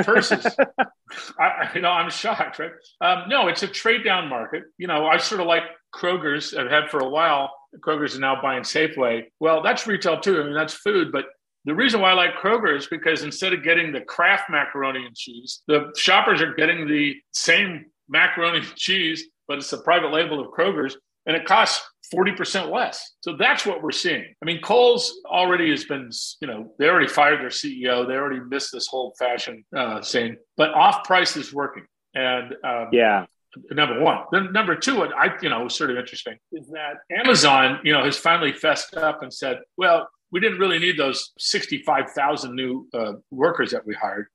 purses. I, you know, I'm shocked, right? Um, no, it's a trade down market. You know, I sort of like Kroger's. I've had for a while. Kroger's are now buying Safeway. Well, that's retail too. I mean, that's food, but the reason why I like Kroger is because instead of getting the Kraft macaroni and cheese, the shoppers are getting the same macaroni and cheese, but it's a private label of Kroger's, and it costs 40% less. So that's what we're seeing. I mean, Kohl's already has been, you know, they already fired their CEO. They already missed this whole fashion uh, thing, but off price is working. And um, yeah, number one. Then number two, what I, you know, was sort of interesting is that Amazon, you know, has finally fessed up and said, well, we didn't really need those 65,000 new uh, workers that we hired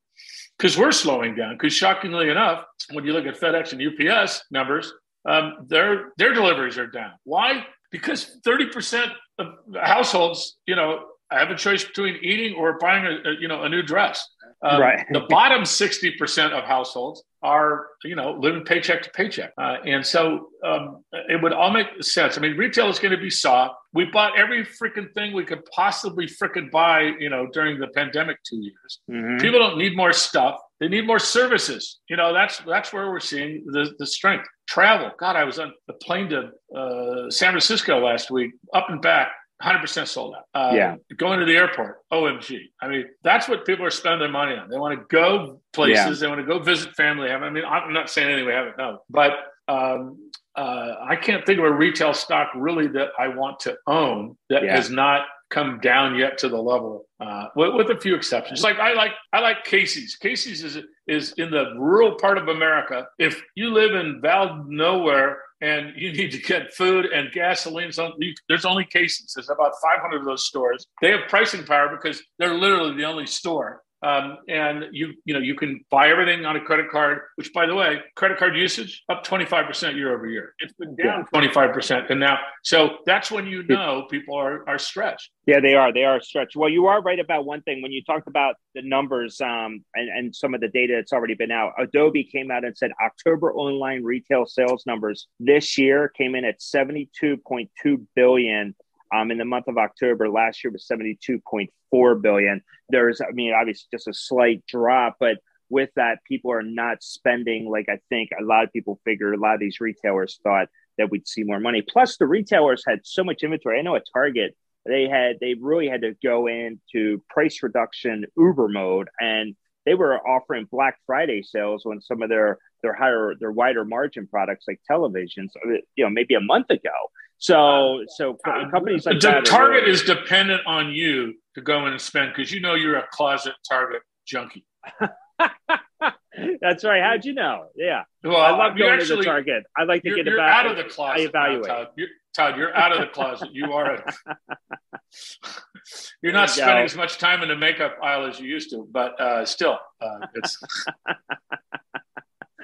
because we're slowing down. Because shockingly enough, when you look at FedEx and UPS numbers, um, their their deliveries are down. Why? Because thirty percent of households, you know, have a choice between eating or buying a, a you know a new dress. Um, right. the bottom sixty percent of households are you know living paycheck to paycheck, uh, and so um, it would all make sense. I mean, retail is going to be soft. We bought every freaking thing we could possibly freaking buy, you know, during the pandemic two years. Mm-hmm. People don't need more stuff; they need more services. You know, that's that's where we're seeing the the strength. Travel. God, I was on a plane to uh, San Francisco last week, up and back 100% sold out. Um, yeah. Going to the airport, OMG. I mean, that's what people are spending their money on. They want to go places, yeah. they want to go visit family. I mean, I'm not saying anything we haven't known, but um, uh, I can't think of a retail stock really that I want to own that yeah. has not come down yet to the level, uh, with, with, a few exceptions. Like I like I like Casey's. Casey's is is in the rural part of America. If you live in Val Nowhere and you need to get food and gasoline. So there's only Casey's. There's about 500 of those stores. They have pricing power because they're literally the only store um, and you you know you can buy everything on a credit card. Which, by the way, credit card usage up twenty five percent year over year. It's been down twenty five percent, and now so that's when you know people are are stretched. Yeah, they are. They are stretched. Well, you are right about one thing when you talked about the numbers um, and and some of the data that's already been out. Adobe came out and said October online retail sales numbers this year came in at seventy two point two billion um, in the month of October last year was 72.4 billion. There's, I mean, obviously just a slight drop, but with that, people are not spending like I think a lot of people figure. A lot of these retailers thought that we'd see more money. Plus, the retailers had so much inventory. I know at Target, they had they really had to go into price reduction Uber mode, and they were offering Black Friday sales on some of their their higher their wider margin products like televisions, you know, maybe a month ago. So, so companies like the that target really... is dependent on you to go in and spend because you know you're a closet target junkie. That's right. How'd you know? Yeah. Well, I love going actually, to the Target. I like to get you're about, out of the closet. I evaluate. Now, Todd. You're, Todd, you're out of the closet. You are. A, you're not spending as much time in the makeup aisle as you used to, but uh, still, uh, it's.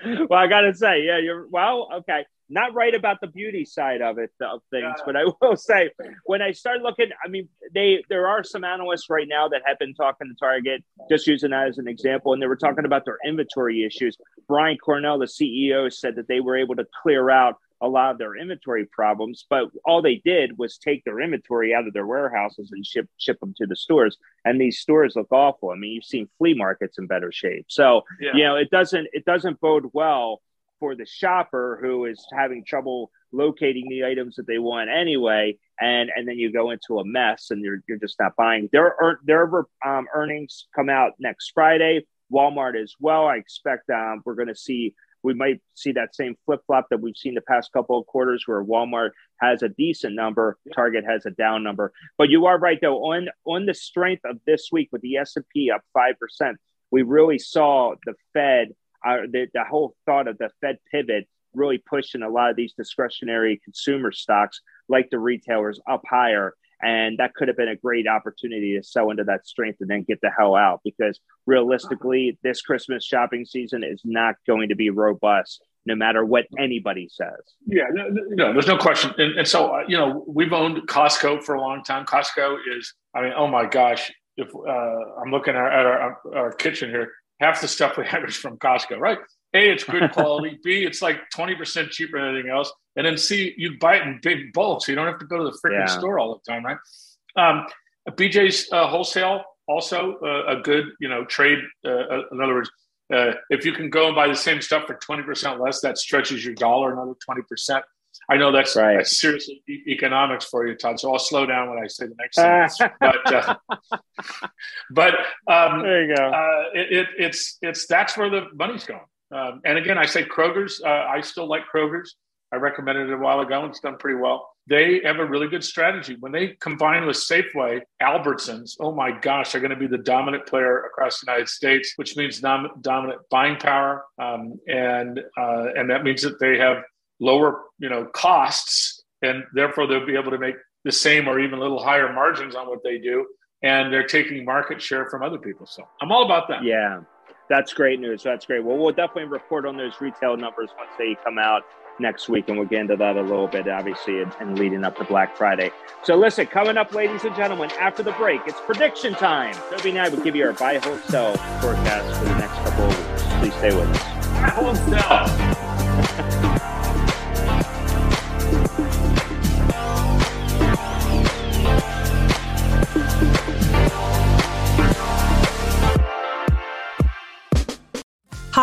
well, I gotta say, yeah, you're well. Okay, not right about the beauty side of it of things, but I will say when I start looking, I mean, they there are some analysts right now that have been talking to Target, just using that as an example, and they were talking about their inventory issues. Brian Cornell, the CEO, said that they were able to clear out a lot of their inventory problems, but all they did was take their inventory out of their warehouses and ship ship them to the stores. And these stores look awful. I mean, you've seen flea markets in better shape. So yeah. you know, it doesn't it doesn't bode well for the shopper who is having trouble locating the items that they want anyway, and and then you go into a mess and you're you're just not buying. Their their um, earnings come out next Friday. Walmart as well. I expect um, we're going to see we might see that same flip flop that we've seen the past couple of quarters where Walmart has a decent number, Target has a down number. But you are right though on on the strength of this week with the S and P up five percent, we really saw the Fed, uh, the the whole thought of the Fed pivot really pushing a lot of these discretionary consumer stocks like the retailers up higher and that could have been a great opportunity to sell into that strength and then get the hell out because realistically, this Christmas shopping season is not going to be robust no matter what anybody says. Yeah, no, no there's no question. And, and, so, uh, you know, we've owned Costco for a long time. Costco is, I mean, oh my gosh, if uh, I'm looking at, our, our, kitchen here, half the stuff we have is from Costco, right? A, it's good quality. B, it's like 20% cheaper than anything else. And then C, you buy it in big bulk, so you don't have to go to the freaking yeah. store all the time, right? Um, BJ's uh, wholesale also uh, a good, you know, trade. Uh, uh, in other words, uh, if you can go and buy the same stuff for 20% less, that stretches your dollar another 20%. I know that's, right. that's seriously economics for you, Todd. So I'll slow down when I say the next sentence. but uh, but um, there you go. Uh, it, it, it's it's that's where the money's going. Um, and again, I say Kroger's. Uh, I still like Kroger's. I recommended it a while ago. and It's done pretty well. They have a really good strategy. When they combine with Safeway, Albertsons, oh my gosh, they're going to be the dominant player across the United States, which means dom- dominant buying power, um, and uh, and that means that they have lower, you know, costs, and therefore they'll be able to make the same or even a little higher margins on what they do, and they're taking market share from other people. So I'm all about that. Yeah. That's great news. That's great. Well, we'll definitely report on those retail numbers once they come out next week, and we'll get into that a little bit, obviously, and, leading up to Black Friday. So, listen, coming up, ladies and gentlemen, after the break, it's prediction time. Toby and I will give you our buy, hold, sell forecast for the next couple of weeks. Please stay with us. Buy, hold, sell.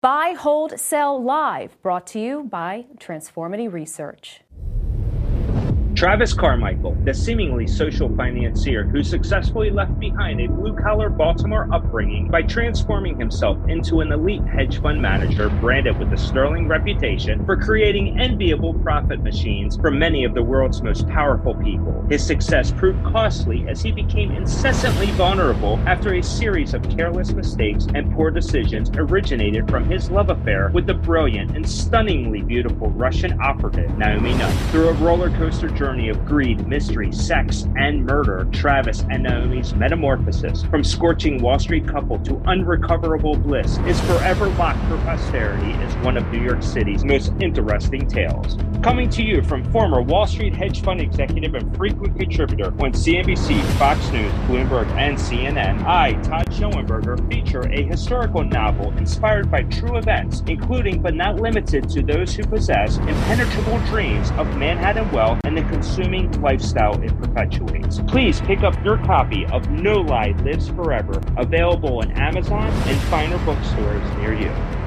Buy, Hold, Sell Live, brought to you by Transformity Research. Travis Carmichael, the seemingly social financier who successfully left behind a blue collar Baltimore upbringing by transforming himself into an elite hedge fund manager branded with a sterling reputation for creating enviable profit machines for many of the world's most powerful people. His success proved costly as he became incessantly vulnerable after a series of careless mistakes and poor decisions originated from his love affair with the brilliant and stunningly beautiful Russian operative Naomi Nutt. Through a roller coaster journey, journey of greed, mystery, sex, and murder, Travis and Naomi's metamorphosis from scorching Wall Street couple to unrecoverable bliss is forever locked for posterity as one of New York City's most interesting tales. Coming to you from former Wall Street hedge fund executive and frequent contributor on CNBC, Fox News, Bloomberg, and CNN, I, Todd Schoenberger, feature a historical novel inspired by true events, including but not limited to those who possess impenetrable dreams of Manhattan wealth and the consuming lifestyle it perpetuates. Please pick up your copy of No Lie Lives Forever, available on Amazon and finer bookstores near you.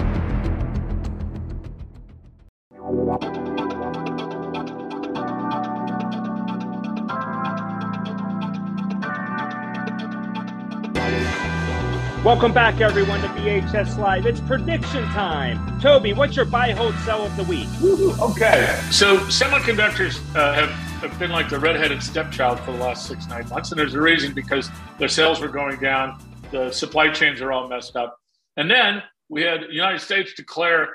Welcome back, everyone, to BHS Live. It's prediction time. Toby, what's your buy, hold, sell of the week? Okay. So, semiconductors uh, have, have been like the redheaded stepchild for the last six, nine months. And there's a reason because their sales were going down, the supply chains are all messed up. And then we had the United States declare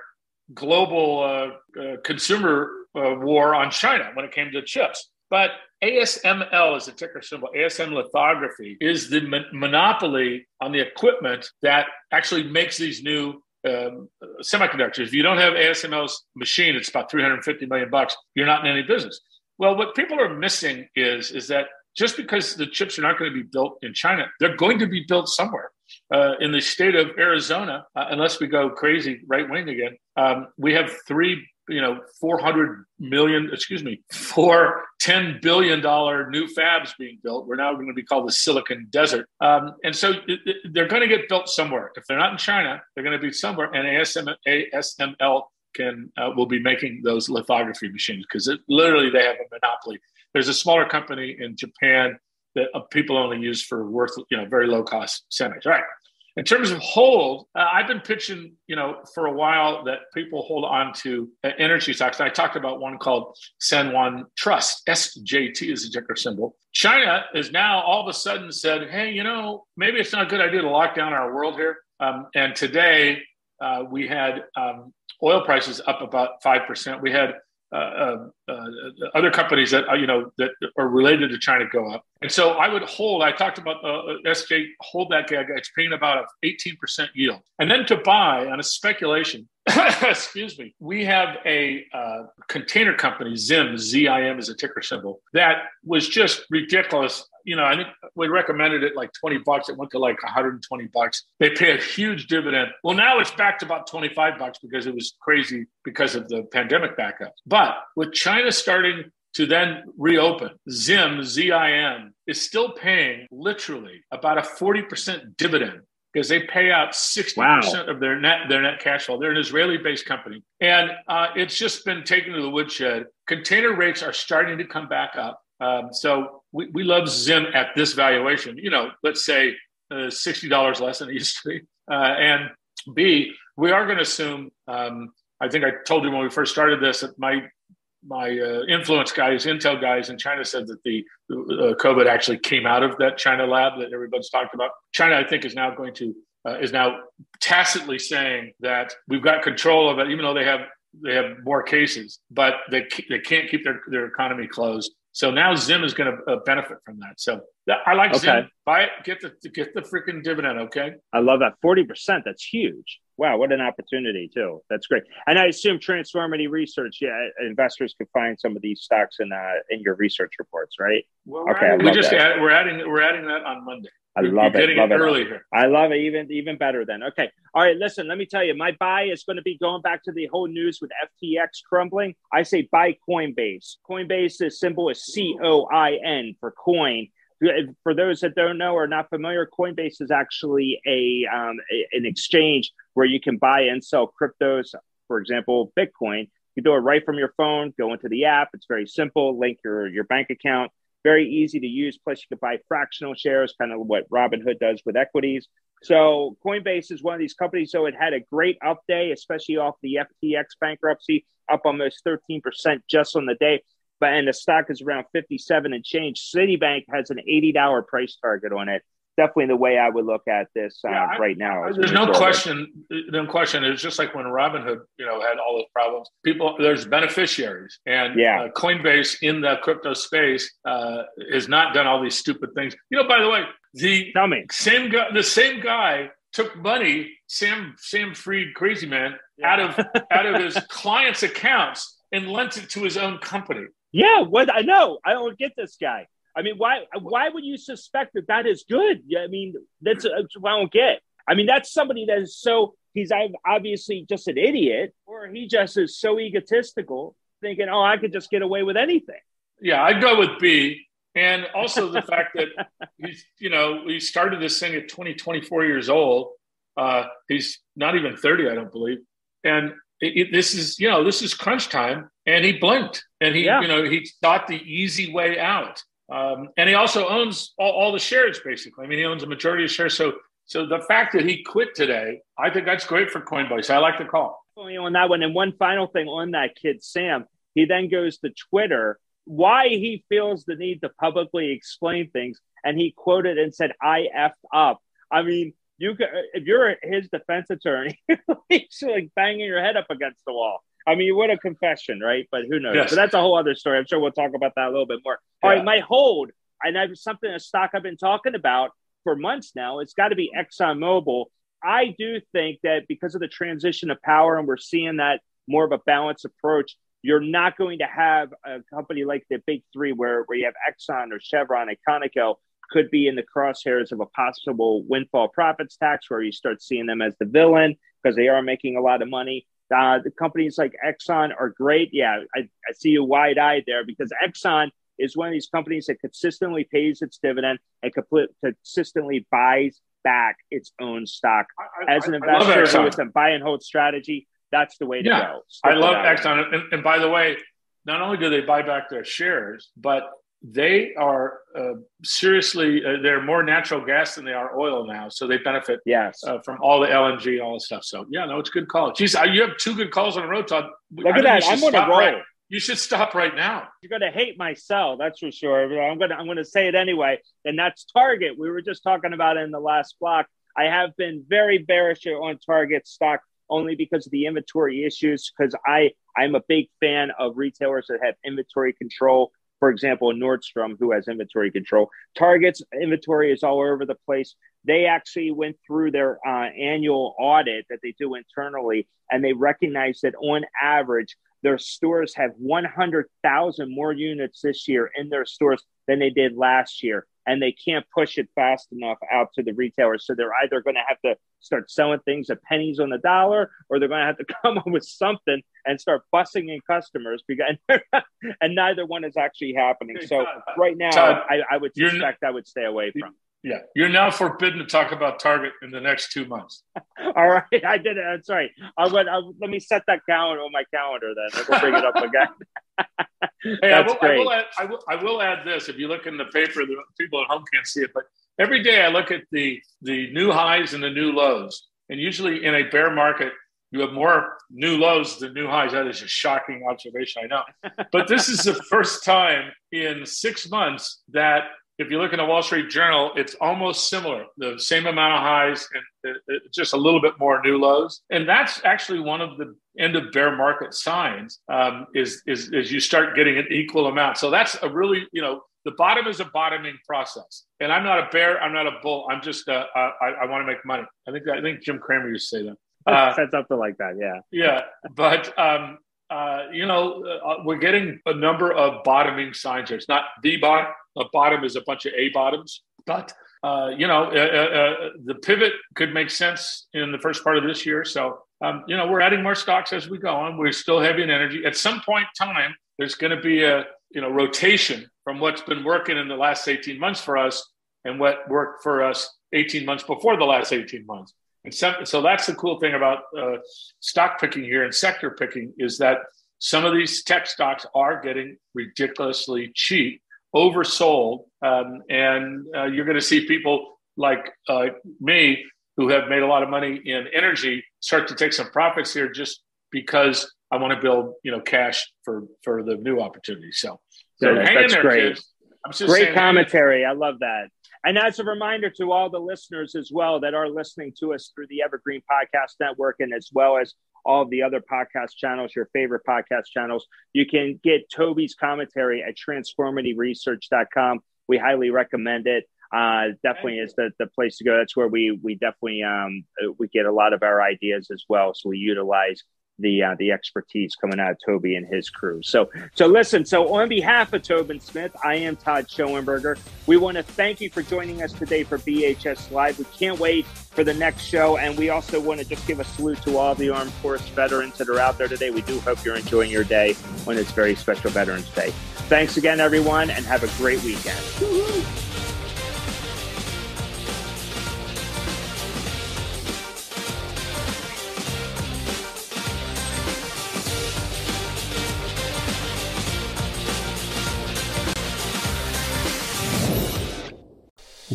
global uh, uh, consumer uh, war on China when it came to chips. But ASML is a ticker symbol. ASM lithography is the mon- monopoly on the equipment that actually makes these new um, semiconductors. If you don't have ASML's machine, it's about 350 million bucks. You're not in any business. Well, what people are missing is is that just because the chips are not going to be built in China, they're going to be built somewhere. Uh, in the state of Arizona, uh, unless we go crazy right wing again, um, we have three you know, 400 million, excuse me, four $10 billion new fabs being built. We're now going to be called the Silicon Desert. Um, and so it, it, they're going to get built somewhere. If they're not in China, they're going to be somewhere. And ASM, ASML can, uh, will be making those lithography machines because literally they have a monopoly. There's a smaller company in Japan that uh, people only use for worth, you know, very low cost semis. All right. In terms of hold, uh, I've been pitching, you know, for a while that people hold on to uh, energy stocks. I talked about one called San Juan Trust. SJT is the ticker symbol. China is now all of a sudden said, hey, you know, maybe it's not a good idea to lock down our world here. Um, and today uh, we had um, oil prices up about 5%. We had uh, uh, uh, other companies that you know that are related to China go up. And so I would hold. I talked about uh, SJ hold that gag. It's paying about a 18% yield, and then to buy on a speculation. excuse me. We have a uh, container company, Zim, Z-I-M is a ticker symbol, that was just ridiculous you know, I think we recommended it like 20 bucks. It went to like 120 bucks. They pay a huge dividend. Well, now it's back to about 25 bucks because it was crazy because of the pandemic backup. But with China starting to then reopen, Zim, Z-I-M, is still paying literally about a 40% dividend because they pay out 60% wow. of their net their net cash flow. They're an Israeli-based company. And uh, it's just been taken to the woodshed. Container rates are starting to come back up. Um, so we, we love Zim at this valuation. You know, let's say uh, sixty dollars less than it used to be. Uh, and B, we are going to assume. Um, I think I told you when we first started this that my my uh, influence guys, Intel guys in China said that the uh, COVID actually came out of that China lab that everybody's talked about. China, I think, is now going to uh, is now tacitly saying that we've got control of it, even though they have they have more cases, but they they can't keep their, their economy closed. So now Zim is going to uh, benefit from that. So I like okay. Zim. Buy it, get the get the freaking dividend. Okay. I love that forty percent. That's huge. Wow, what an opportunity too. That's great. And I assume Transformity Research. Yeah, investors could find some of these stocks in uh, in your research reports, right? Well, okay, we just add, we're adding we're adding that on Monday. I love You're it. Love it, earlier. I love it. Even even better then. Okay. All right. Listen, let me tell you, my buy is going to be going back to the whole news with FTX crumbling. I say buy Coinbase. Coinbase is symbol is C O I N for coin. For those that don't know or not familiar, Coinbase is actually a, um, a an exchange where you can buy and sell cryptos. For example, Bitcoin. You do it right from your phone. Go into the app. It's very simple. Link your your bank account very easy to use. Plus, you can buy fractional shares, kind of what Robinhood does with equities. So, Coinbase is one of these companies. So, it had a great up day, especially off the FTX bankruptcy, up almost 13% just on the day. But and the stock is around 57 and change. Citibank has an $80 price target on it definitely the way I would look at this uh, yeah, right now. I, there's no question. No question. It's just like when Robinhood, you know, had all those problems. People, there's beneficiaries, and yeah. Uh, Coinbase in the crypto space uh, has not done all these stupid things. You know, by the way, the Tell me. same guy, the same guy took money, Sam Sam Fried, crazy man, yeah. out of out of his clients' accounts and lent it to his own company. Yeah, what I know. I don't get this guy. I mean, why why would you suspect that that is good? I mean, that's, that's what I don't get. I mean, that's somebody that is so he's obviously just an idiot, or he just is so egotistical, thinking, "Oh, I could just get away with anything." Yeah, I'd go with B. And also the fact that he's, you know, he started this thing at 20, 24 years old. Uh, he's not even 30, I don't believe. And it, it, this is, you know, this is crunch time. And he blinked and he, yeah. you know, he thought the easy way out. Um, and he also owns all, all, the shares, basically. I mean, he owns a majority of shares. So, so the fact that he quit today, I think that's great for Coinbase. I like the call. On that one, and one final thing on that kid, Sam. He then goes to Twitter why he feels the need to publicly explain things. And he quoted and said, I effed up. I mean, you could, if you're his defense attorney, he's like banging your head up against the wall. I mean, what a confession, right? But who knows? Yes. But that's a whole other story. I'm sure we'll talk about that a little bit more. Yeah. All right, my hold, and I've something a stock I've been talking about for months now. It's got to be ExxonMobil. I do think that because of the transition of power, and we're seeing that more of a balanced approach, you're not going to have a company like the big three where, where you have Exxon or Chevron and Conoco could be in the crosshairs of a possible windfall profits tax where you start seeing them as the villain because they are making a lot of money. Uh, the companies like Exxon are great. Yeah, I, I see you wide eyed there because Exxon is one of these companies that consistently pays its dividend and consistently buys back its own stock. As an investor with a buy and hold strategy, that's the way to yeah. go. Stick I love Exxon. And, and, by the way, not only do they buy back their shares, but they are uh, seriously uh, they're more natural gas than they are oil now, so they benefit yes uh, from all the LNG, and all the stuff. So yeah, no, it's a good call. Geez, you have two good calls on the road, Todd. Look I at that! I'm on a roll. Right. You should stop right now. You're going to hate my sell, that's for sure. I'm going to I'm to say it anyway, and that's Target. We were just talking about it in the last block. I have been very bearish on Target stock only because of the inventory issues. Because I I'm a big fan of retailers that have inventory control. For example, Nordstrom, who has inventory control. Target's inventory is all over the place. They actually went through their uh, annual audit that they do internally, and they recognized that on average, their stores have 100,000 more units this year in their stores than they did last year and they can't push it fast enough out to the retailers. So they're either going to have to start selling things at pennies on the dollar, or they're going to have to come up with something and start bussing in customers. Because and neither one is actually happening. So right now, Todd, I, I, would suspect I would stay away from. Yeah, you're now forbidden to talk about Target in the next two months. All right, I did it. I'm sorry. I would. I, let me set that calendar on my calendar. Then we'll bring it up again. hey, I will, I will, add, I, will, I will add this. If you look in the paper, the people at home can't see it, but every day I look at the the new highs and the new lows, and usually in a bear market, you have more new lows than new highs. That is a shocking observation, I know. But this is the first time in six months that if you look in the Wall Street Journal, it's almost similar, the same amount of highs and just a little bit more new lows. And that's actually one of the end of bear market signs um, is, is, is you start getting an equal amount. So that's a really, you know, the bottom is a bottoming process. And I'm not a bear. I'm not a bull. I'm just, uh, I, I want to make money. I think, I think Jim Cramer used to say that. Uh, said something like that. Yeah. Yeah. But, um, uh, you know, uh, we're getting a number of bottoming signs here. It's not the bottom. A bottom is a bunch of A bottoms, but uh, you know, uh, uh, uh, the pivot could make sense in the first part of this year. So, um, you know, we're adding more stocks as we go on. We're still heavy in energy. At some point in time, there's going to be a you know rotation from what's been working in the last 18 months for us and what worked for us 18 months before the last 18 months. And so, so that's the cool thing about uh, stock picking here and sector picking is that some of these tech stocks are getting ridiculously cheap, oversold, um, and uh, you're going to see people like uh, me who have made a lot of money in energy start to take some profits here just because I want to build, you know, cash for for the new opportunities. So, so yeah, hang in there, great. kids. Great saying, commentary. I love that. And as a reminder to all the listeners as well that are listening to us through the Evergreen Podcast Network and as well as all of the other podcast channels, your favorite podcast channels, you can get Toby's commentary at transformityresearch.com. We highly recommend it. Uh, definitely is the, the place to go. That's where we we definitely um, we get a lot of our ideas as well. So we utilize the uh, the expertise coming out of Toby and his crew. So so listen. So on behalf of Tobin Smith, I am Todd Schoenberger. We want to thank you for joining us today for BHS Live. We can't wait for the next show, and we also want to just give a salute to all the Armed Force veterans that are out there today. We do hope you're enjoying your day on it's very special Veterans Day. Thanks again, everyone, and have a great weekend.